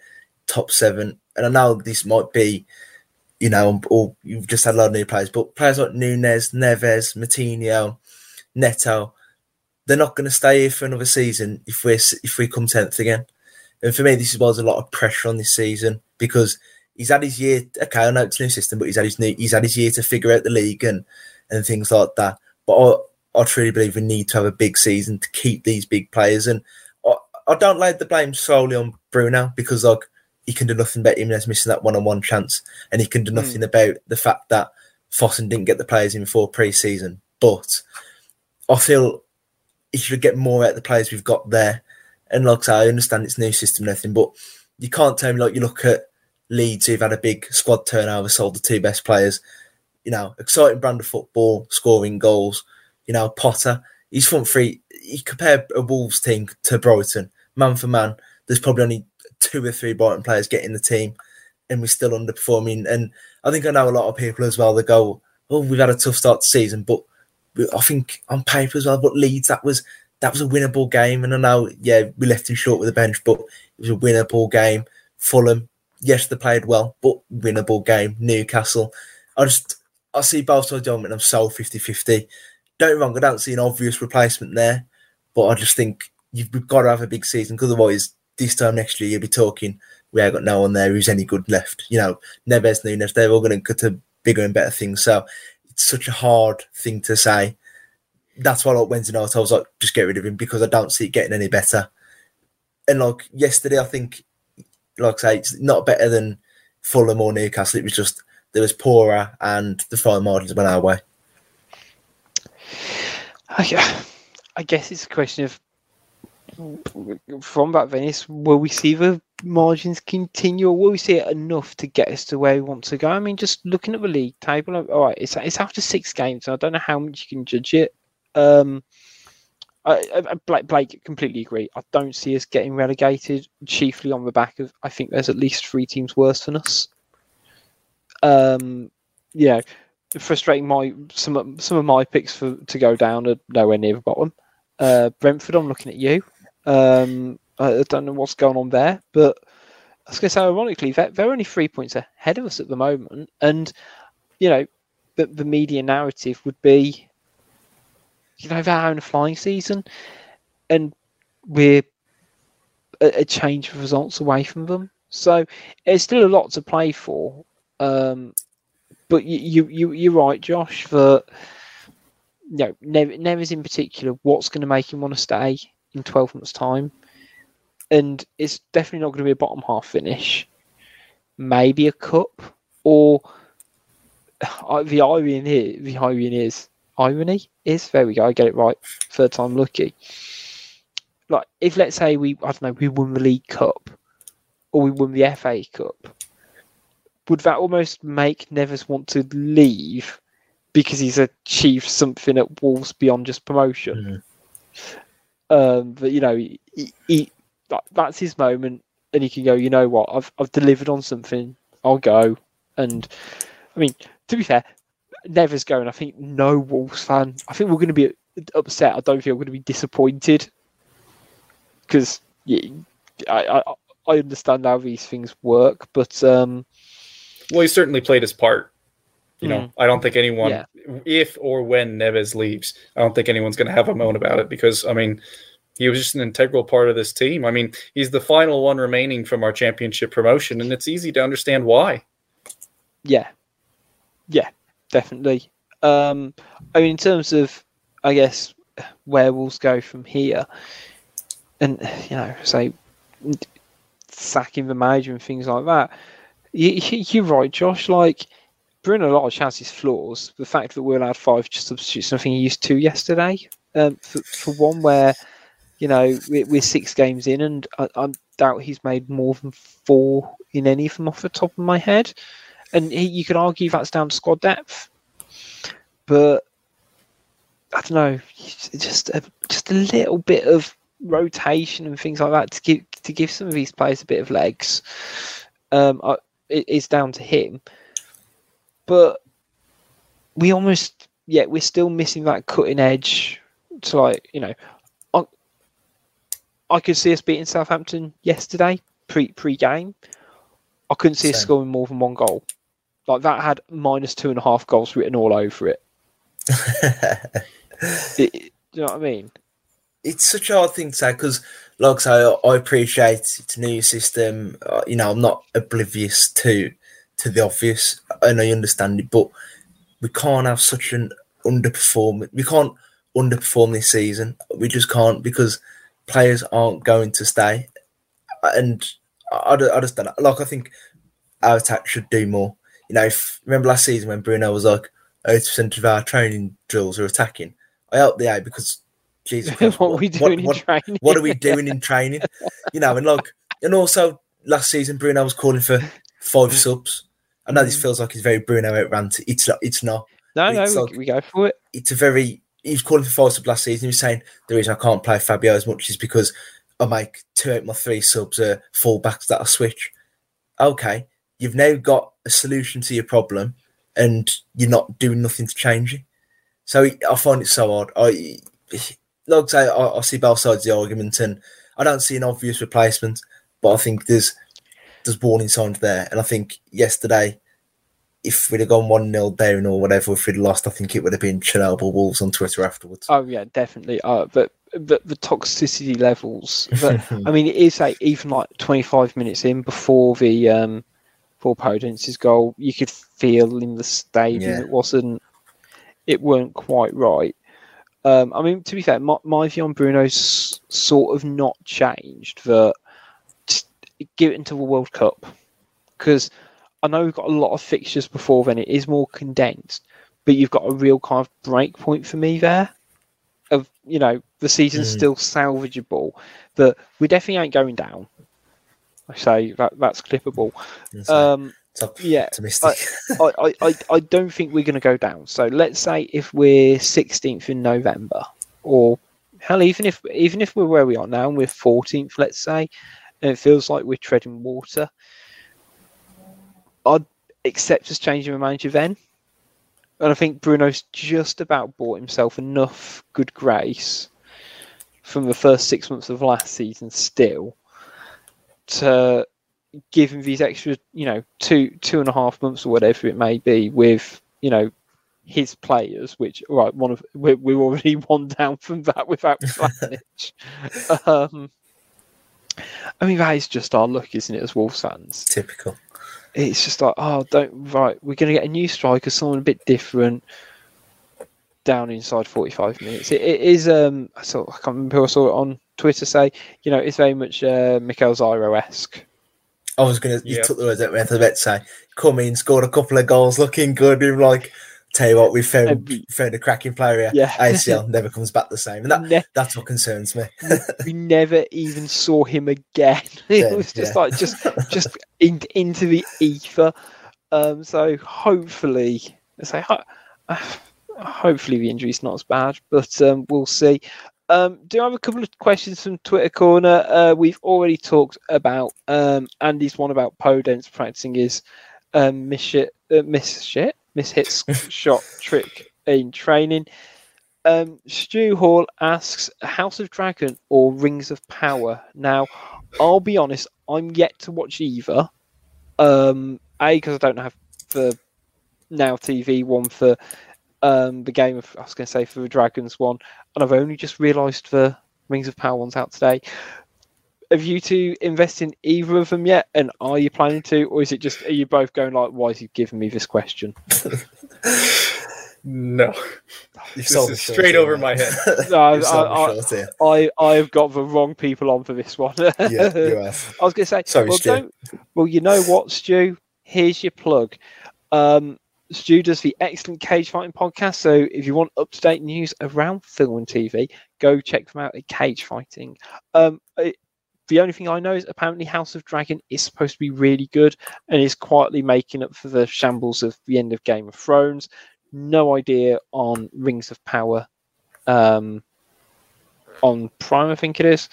top seven, and I know this might be you know, or you've just had a lot of new players, but players like Nunes, Neves, Moutinho, Neto, they're not going to stay here for another season if we if we come tenth again. And for me, this was a lot of pressure on this season because he's had his year. Okay, I know it's a new system, but he's had his new, he's had his year to figure out the league and and things like that. But I, I truly believe we need to have a big season to keep these big players. And I, I don't lay the blame solely on Bruno because like he can do nothing about Jimenez missing that one-on-one chance, and he can do nothing mm. about the fact that Fosun didn't get the players in for pre-season. But I feel he should get more out of the players we've got there. And like I say, I understand it's new system and everything, but you can't tell me like you look at Leeds who've had a big squad turnover, sold the two best players. You know, exciting brand of football, scoring goals. You know, Potter, he's front three. You compare a Wolves team to Brighton, man for man. There's probably only two or three Brighton players getting the team, and we're still underperforming. And I think I know a lot of people as well that go, "Oh, we've had a tough start to season," but I think on paper as well. But Leeds, that was that was a winnable game, and I know, yeah, we left him short with the bench, but it was a winnable game. Fulham, yes, they played well, but winnable game. Newcastle, I just I see both sides of it, and I'm so 50-50. Don't get wrong, I don't see an obvious replacement there, but I just think you've got to have a big season because otherwise this time next year you'll be talking we ain't got no one there who's any good left. You know, Neves, Nunes, they're all going to go to bigger and better things. So it's such a hard thing to say. That's why, like Wednesday night, I was like, just get rid of him because I don't see it getting any better. And like yesterday, I think, like I say, it's not better than Fulham or Newcastle. It was just there was poorer and the fine margins went our way. I, I guess it's a question of from that Venice, will we see the margins continue, or will we see it enough to get us to where we want to go? I mean, just looking at the league table, all right, it's it's after six games, and I don't know how much you can judge it. Um, I, I, Blake, Blake completely agree. I don't see us getting relegated, chiefly on the back of I think there's at least three teams worse than us. Um, yeah, frustrating my some of, some of my picks for to go down are nowhere near the bottom. Uh, Brentford, I'm looking at you. Um, I don't know what's going on there, but I was going to say, ironically, they're, they're only three points ahead of us at the moment, and you know, the, the media narrative would be, you know, they're having a flying season, and we're a, a change of results away from them. So there's still a lot to play for. Um, but you, you, you, you're right, Josh, that you know, Neves in particular, what's going to make him want to stay? in 12 months' time. And it's definitely not going to be a bottom half finish. Maybe a cup, or uh, the irony here, the irony is irony is there we go. I get it right. Third time lucky. Like if let's say we I don't know we won the League Cup or we won the FA Cup, would that almost make Neves want to leave because he's achieved something at Wolves beyond just promotion? Mm-hmm. Um, but you know, he, he, that, that's his moment, and he can go. You know what? I've I've delivered on something. I'll go. And I mean, to be fair, Never's going. I think no Wolves fan. I think we're going to be upset. I don't think we're going to be disappointed because yeah, I, I I understand how these things work, but um, well, he certainly played his part. You know, mm. I don't think anyone, yeah. if or when Neves leaves, I don't think anyone's going to have a moan about it because, I mean, he was just an integral part of this team. I mean, he's the final one remaining from our championship promotion, and it's easy to understand why. Yeah, yeah, definitely. Um, I mean, in terms of, I guess, where Wolves go from here, and you know, say sacking the manager and things like that. You, you're right, Josh. Like Bruno Lage has his flaws. The fact that we're allowed five substitutes, something he used to yesterday, um, for, for one where, you know, we're, we're six games in, and I, I, doubt he's made more than four in any of them off the top of my head. And he, you could argue that's down to squad depth, but I don't know, just a, just a little bit of rotation and things like that to give to give some of these players a bit of legs. Um, I, it, it's down to him but we almost yeah we're still missing that cutting edge to like you know I, I could see us beating Southampton yesterday pre pre game. I couldn't see Same. us scoring more than one goal. Like that had minus two and a half goals written all over it. it, do you know what I mean? It's such a hard thing to say because, like I say, I appreciate it's a new system. Uh, you know, I'm not oblivious to to the obvious, and I understand it, but we can't have such an underperform. We can't underperform this season. We just can't because players aren't going to stay. And I, I just don't Like, I think our attack should do more. You know, if, remember last season when Bruno was like, 80% of our training drills are attacking. I helped the A because, Jesus Christ, what, what, we doing what, in training? What are we doing in training? You know, and like, and also last season, Bruno was calling for five subs. I know this mm. feels like it's very Bruno rant. It's not. It's not. No, no, like, we, go for it. It's a very. He was calling for five subs last season. He was saying the reason I can't play Fabio as much is because I make two out my three subs are fullbacks that I switch. Okay, you've now got a solution to your problem, and you're not doing nothing to change it. So I find it so odd. I like I say, I, I see both sides of the argument, and I don't see an obvious replacement, but I think there's there's warning signs there. And I think yesterday, if we'd have gone 1 0 down or whatever, if we'd lost, I think it would have been Chernobyl Wolves on Twitter afterwards. Oh, yeah, definitely. Uh, but but the toxicity levels, but I mean, it is like even like 25 minutes in before the um, before Podence's goal, you could feel in the stadium yeah. it wasn't, it weren't quite right. Um, I mean, to be fair, my, my view on Bruno's sort of not changed. That give it into the World Cup because I know we've got a lot of fixtures before then. It is more condensed, but you've got a real kind of break point for me there. of you know the season's Mm. still salvageable. That we definitely ain't going down. I say that that's clippable. Um, yeah. I, I, I, I don't think we're going to go down. So let's say if we're 16th in November, or hell, even if even if we're where we are now and we're 14th, let's say, and it feels like we're treading water, I'd accept us changing the manager then. And I think Bruno's just about bought himself enough good grace from the first six months of last season still to give him these extra, you know, two two and a half months or whatever it may be with, you know, his players, which right, one of we're, we're already one down from that without Kalajdzic. um, I mean, that is just our luck, isn't it, as Wolves fans? Typical. It's just like, oh, don't right, we're going to get a new striker, someone a bit different. Down inside forty-five minutes. It, it is. Um, I saw. I can't remember who I saw it on Twitter say. You know, it's very much uh, Michał Żyro esque. I was gonna. You Yeah. took the words out of my mouth. I was say, come in, scored a couple of goals, looking good. We were like, tell you what, we found Every- found a cracking player here. Yeah. ACL never comes back the same, and that Ne- that's what concerns me. we never even saw him again. Yeah, it was just yeah. like just just in, into the ether. Um, so hopefully, I say ho- hopefully the injury's not as bad, but um, we'll see. Um, do I have a couple of questions from Twitter corner? Uh, we've already talked about um, Andy's one about Podence practicing his um, miss shit, uh, miss shit, miss hits shot trick in training. Um, Stu Hall asks House of Dragon or Rings of Power. Now, I'll be honest, I'm yet to watch either. Um, a because I don't have the Now TV one for um, the game of I was going to say for the Dragons one, and I've only just realised the Rings of Power one's out today. Have you two invested in either of them yet? And are you planning to, or is it just are you both going like, why is he giving me this question? No, You this sold me is straight over my head. No, I, I, I, I I have got the wrong people on for this one. Yeah, you have. I was going to say, Sorry, well, Stu. don't, well, you know what, Stu? Here's your plug. Um, Stu does the excellent Cage Fighting podcast. So if you want up to date news around film and TV, go check them out at Cage Fighting. Um, it- the only thing I know is apparently House of Dragon is supposed to be really good and is quietly making up for the shambles of the end of Game of Thrones. No idea on Rings of Power um, on Prime, I think it is,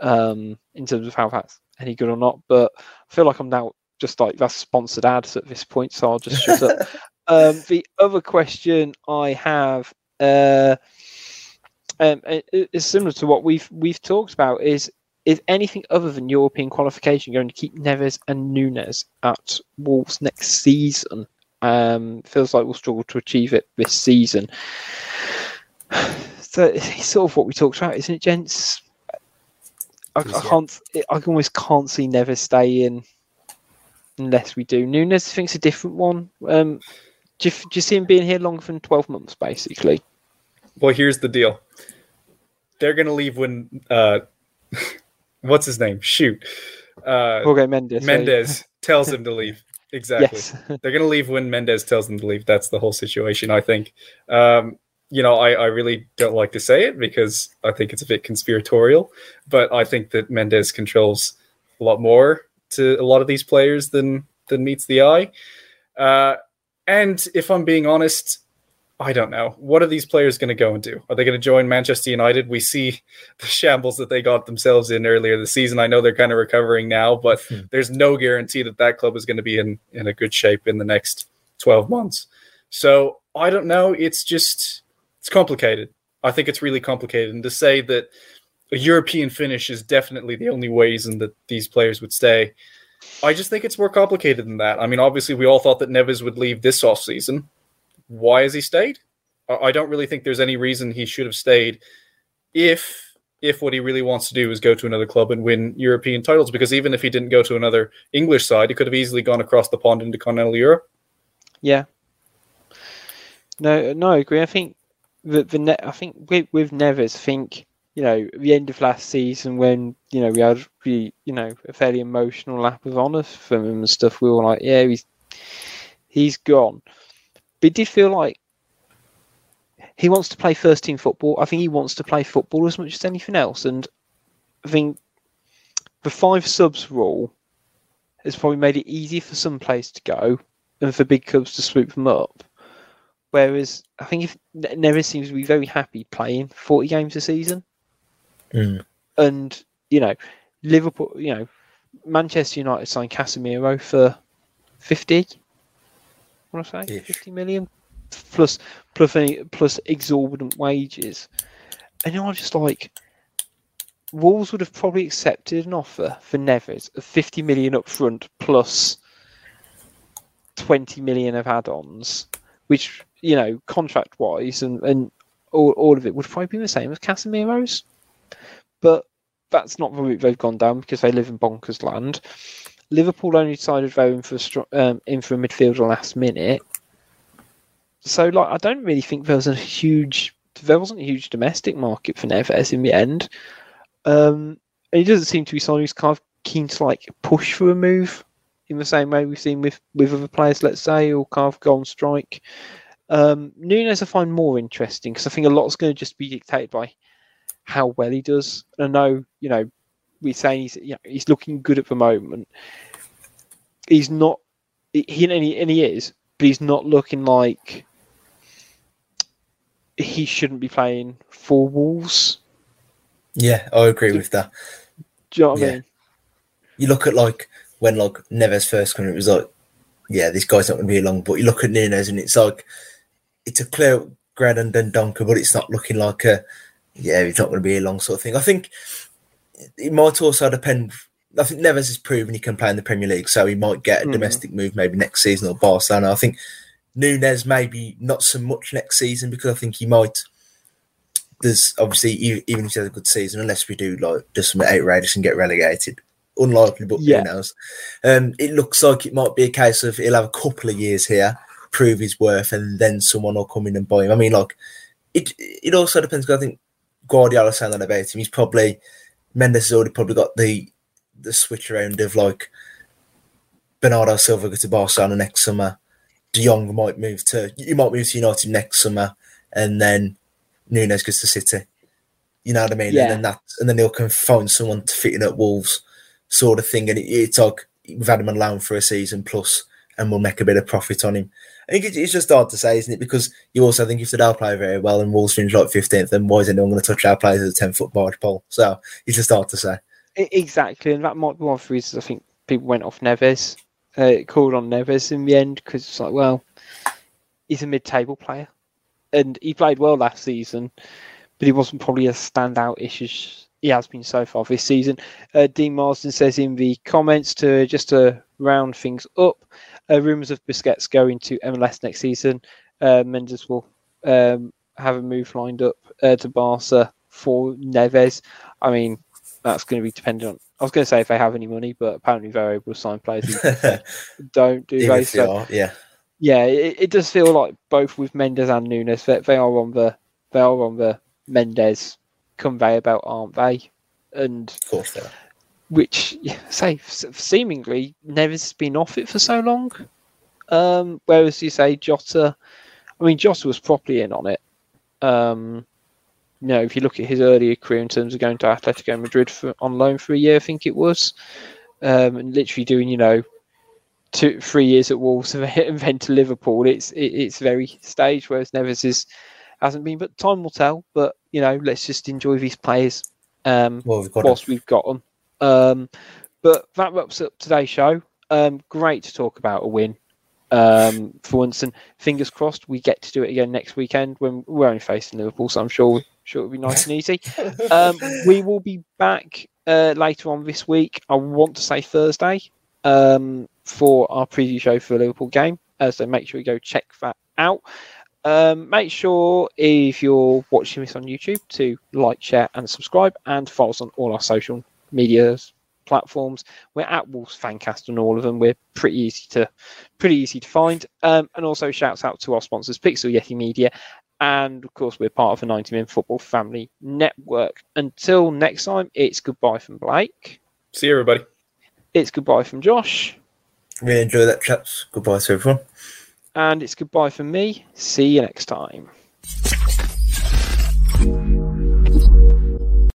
um, in terms of how that's any good or not. But I feel like I'm now just like that's sponsored ads at this point, so I'll just shut up. Um, the other question I have uh, um, it's similar to what we've we've talked about is is anything other than European qualification going to keep Neves and Nunes at Wolves next season? Um, feels like we'll struggle to achieve it this season. So it's sort of what we talked about, isn't it, gents? I, I can't. I almost can't see Neves staying unless we do. Nunes thinks a different one. Um, do, you, do you see him being here longer than twelve months, basically? Well, here's the deal. They're gonna leave when uh, what's his name? Shoot, uh, Jorge Mendes. sorry. Mendes tells him to leave. Exactly. Yes. They're gonna leave when Mendes tells them to leave. That's the whole situation. I think. Um, you know, I, I really don't like to say it because I think it's a bit conspiratorial, but I think that Mendes controls a lot more to a lot of these players than than meets the eye. Uh, and if I'm being honest, I don't know. What are these players going to go and do? Are they going to join Manchester United? We see the shambles that they got themselves in earlier this season. I know they're kind of recovering now, but Hmm. there's no guarantee that that club is going to be in, in a good shape in the next 12 months. So I don't know. It's just, it's complicated. I think it's really complicated. And to say that a European finish is definitely the only reason that these players would stay, I just think it's more complicated than that. I mean, obviously, we all thought that Neves would leave this off season. Why has he stayed? I don't really think there's any reason he should have stayed if if what he really wants to do is go to another club and win European titles. Because even if he didn't go to another English side, he could have easily gone across the pond into continental Europe. Yeah. No, no, I agree. I think the the net. I think with with Neves, I think you know the end of last season when you know we had the you know a fairly emotional lap of honour from him and stuff. We were like, yeah, he's he's gone. But it did feel like he wants to play first team football. I think he wants to play football as much as anything else. And I think the five subs rule has probably made it easier for some players to go and for big clubs to swoop them up. Whereas I think if Neves seems to be very happy playing 40 games a season. Mm. And, you know, Liverpool, you know, Manchester United signed Casemiro for 50. What I say Ish. 50 million plus plus any, plus exorbitant wages. And I'm just like, Wolves would have probably accepted an offer for Neves of 50 million up front plus 20 million of add-ons, which you know, contract-wise and and all, all of it would probably be the same as Casemiro's. But that's not the route they've gone down because they live in bonkers land. Liverpool only decided they were in for a str- um, in for a midfielder last minute. So, like, I don't really think there was a huge, there wasn't a huge domestic market for Neves in the end. Um, and he doesn't seem to be someone who's kind of keen to like push for a move in the same way we've seen with with other players, let's say, or kind of go on strike. Um, Nunes I find more interesting because I think a lot's going to just be dictated by how well he does. And I know, you know, we're saying he's you know, he's looking good at the moment. He's not, he and he, and he is, but he's not looking like he shouldn't be playing for Wolves. Yeah, I agree with that. Do you know what I mean? You look at like when like Neves first came, it was like, yeah, this guy's not going to be long. But you look at Nunes and it's like, it's a clear grad and Dendoncker, but it's not looking like a, yeah, he's not going to be a long sort of thing. I think it might also depend. I think Neves has proven he can play in the Premier League, so he might get a Mhm. domestic move maybe next season or Barcelona. I think Nunes maybe not so much next season because I think he might. There's obviously even if he has a good season, unless we do like just some outrageous and get relegated, unlikely, but Yeah. who knows? Um, it looks like it might be a case of he'll have a couple of years here, prove his worth, and then someone will come in and buy him. I mean, like it. It also depends. I think Guardiola saying that about him. He's probably Mendes has already probably got the the switch around of like Bernardo Silva go to Barcelona next summer. De Jong might move to you might move to United next summer, and then Nunes goes to City. You know what I mean? Yeah. And then that, and then they'll can find someone to fit in at Wolves, sort of thing. And it, it's like we've had him on loan for a season plus, and we'll make a bit of profit on him. I think it's, just hard to say, isn't it? Because you also think if they don't play very well and finish like fifteenth, then why is anyone going to touch our players at a ten foot barge pole? So it's just hard to say. Exactly, and that might be one of the reasons I think people went off Neves, uh, called on Neves in the end because it's like, well, he's a mid-table player, and he played well last season, but he wasn't probably a standout issue he has been so far this season. Uh, Dean Marsden says in the comments to just to round things up, uh, rumours of Busquets going to MLS next season. Uh, Mendes will um, have a move lined up uh, to Barca for Neves. I mean, that's going to be dependent on. I was going to say if they have any money, but apparently they're able to sign players who don't do Even they. if they So, are, yeah. yeah, it, it does feel like both with Mendes and Nunes, they, they are on the they are on the Mendes conveyor belt, aren't they? And Of course they are. Which say seemingly Neves has been off it for so long. Um, whereas you say Jota, I mean Jota was properly in on it. Um, you know, if you look at his earlier career in terms of going to Atletico Madrid for on loan for a year, I think it was, um, and literally doing you know two three years at Wolves and then to Liverpool, it's it, it's very staged. Whereas Neves is hasn't been, but time will tell. But you know, let's just enjoy these players. Um, Well, we've got whilst we've got them. Um, but that wraps up today's show. Um, great to talk about a win um, for once, and fingers crossed we get to do it again next weekend when we're only facing Liverpool. So I'm sure sure it'll be nice and easy. Um, we will be back uh, later on this week. I want to say Thursday um, for our preview show for the Liverpool game. Uh, so make sure you go check that out. Um, make sure if you're watching this on YouTube to like, share, and subscribe, and follow us on all our social media platforms. We're at Wolves Fancast on all of them. We're pretty easy to pretty easy to find. Um, and also shouts out to our sponsors, Pixel Yeti Media, and of course we're part of the 90 Min Football Family Network. Until next time, it's goodbye from Blake. See you, everybody. It's goodbye from Josh. Really enjoy that, chaps. Goodbye to everyone. And it's goodbye from me. See you next time.